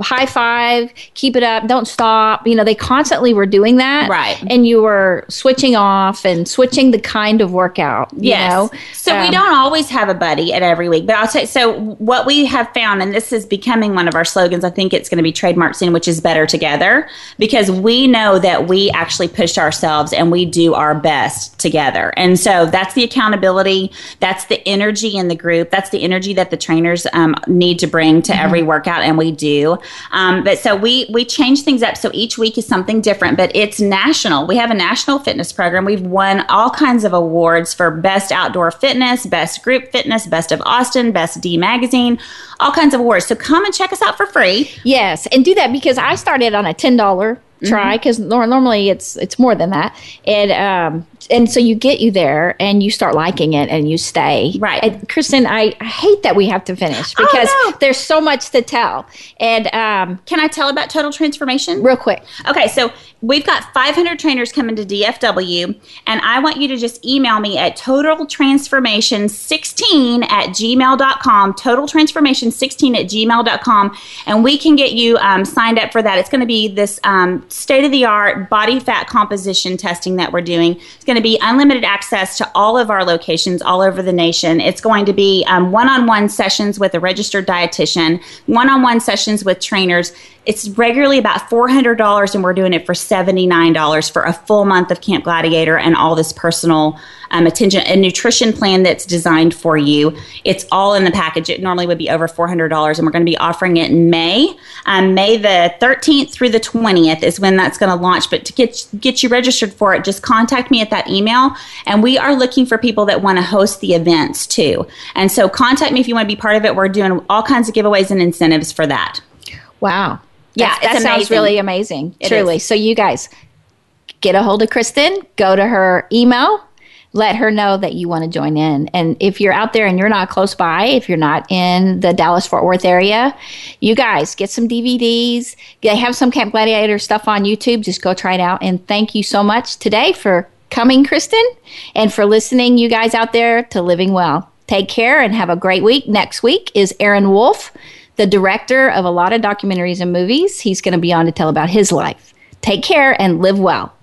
high five, keep it up, don't stop. You know, they constantly were doing that. Right. And you were switching off and switching the kind of workout. You yes. know? So um, we don't always have a buddy at every week, but I'll say so what we have found, and this is becoming one of our slogans, I think it's going to be trademarked soon, which is better together, because we know that we actually push ourselves and we do our best together. And so that's the accountability, that's the energy in the group, that's the energy that the trainers um, need to bring to mm-hmm. every workout, and we do. Um, but so we we change things up. So each week is something different, but it's national. We have a national fitness program. We've won all kinds of awards for best outdoor fitness, best group fitness, best of Austin, best D magazine, all kinds of awards. So come and check us out for free. Yes, and do that because I started on a ten dollar try because mm-hmm. normally it's it's more than that. And um and so you get you there and you start liking it and you stay. Right. And Kristin I, I hate that we have to finish oh, because oh, no. there's so much to tell. And um can i tell about total transformation? Real quick. Okay so we've got 500 trainers coming to dfw and i want you to just email me at total transformation 16 at gmail.com total transformation 16 at gmail.com and we can get you um, signed up for that it's going to be this um, state of the art body fat composition testing that we're doing. It's going to be unlimited access to all of our locations all over the nation. It's going to be one on one sessions with a registered dietitian, one on one sessions with trainers. It's regularly about $400, and we're doing it for $79 for a full month of Camp Gladiator and all this personal um, attention and nutrition plan that's designed for you. It's all in the package. It normally would be over $400, and we're going to be offering it in May. Um, May the 13th through the 20th is when that's going to launch. But to get, get you registered for it, just contact me at that email. And we are looking for people that want to host the events too. And so contact me if you want to be part of it. We're doing all kinds of giveaways and incentives for that. Wow. Yeah, that sounds really amazing. It truly. Is. So you guys get a hold of Kristin, go to her email, let her know that you want to join in. And if you're out there and you're not close by, if you're not in the Dallas Fort Worth area, you guys get some DVDs. They have some Camp Gladiator stuff on YouTube. Just go try it out. And thank you so much today for coming, Kristin, and for listening, you guys out there, to Living Well. Take care and have a great week. Next week is Aaron Woolf the director of a lot of documentaries and movies. He's going to be on to tell about his life. Take care and live well.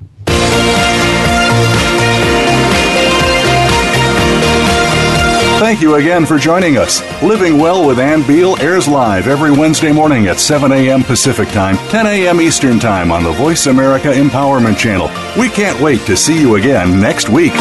Thank you again for joining us. Living Well with Ann Beal airs live every Wednesday morning at 7 a.m. Pacific Time, 10 a.m. Eastern Time on the Voice America Empowerment Channel. We can't wait to see you again next week.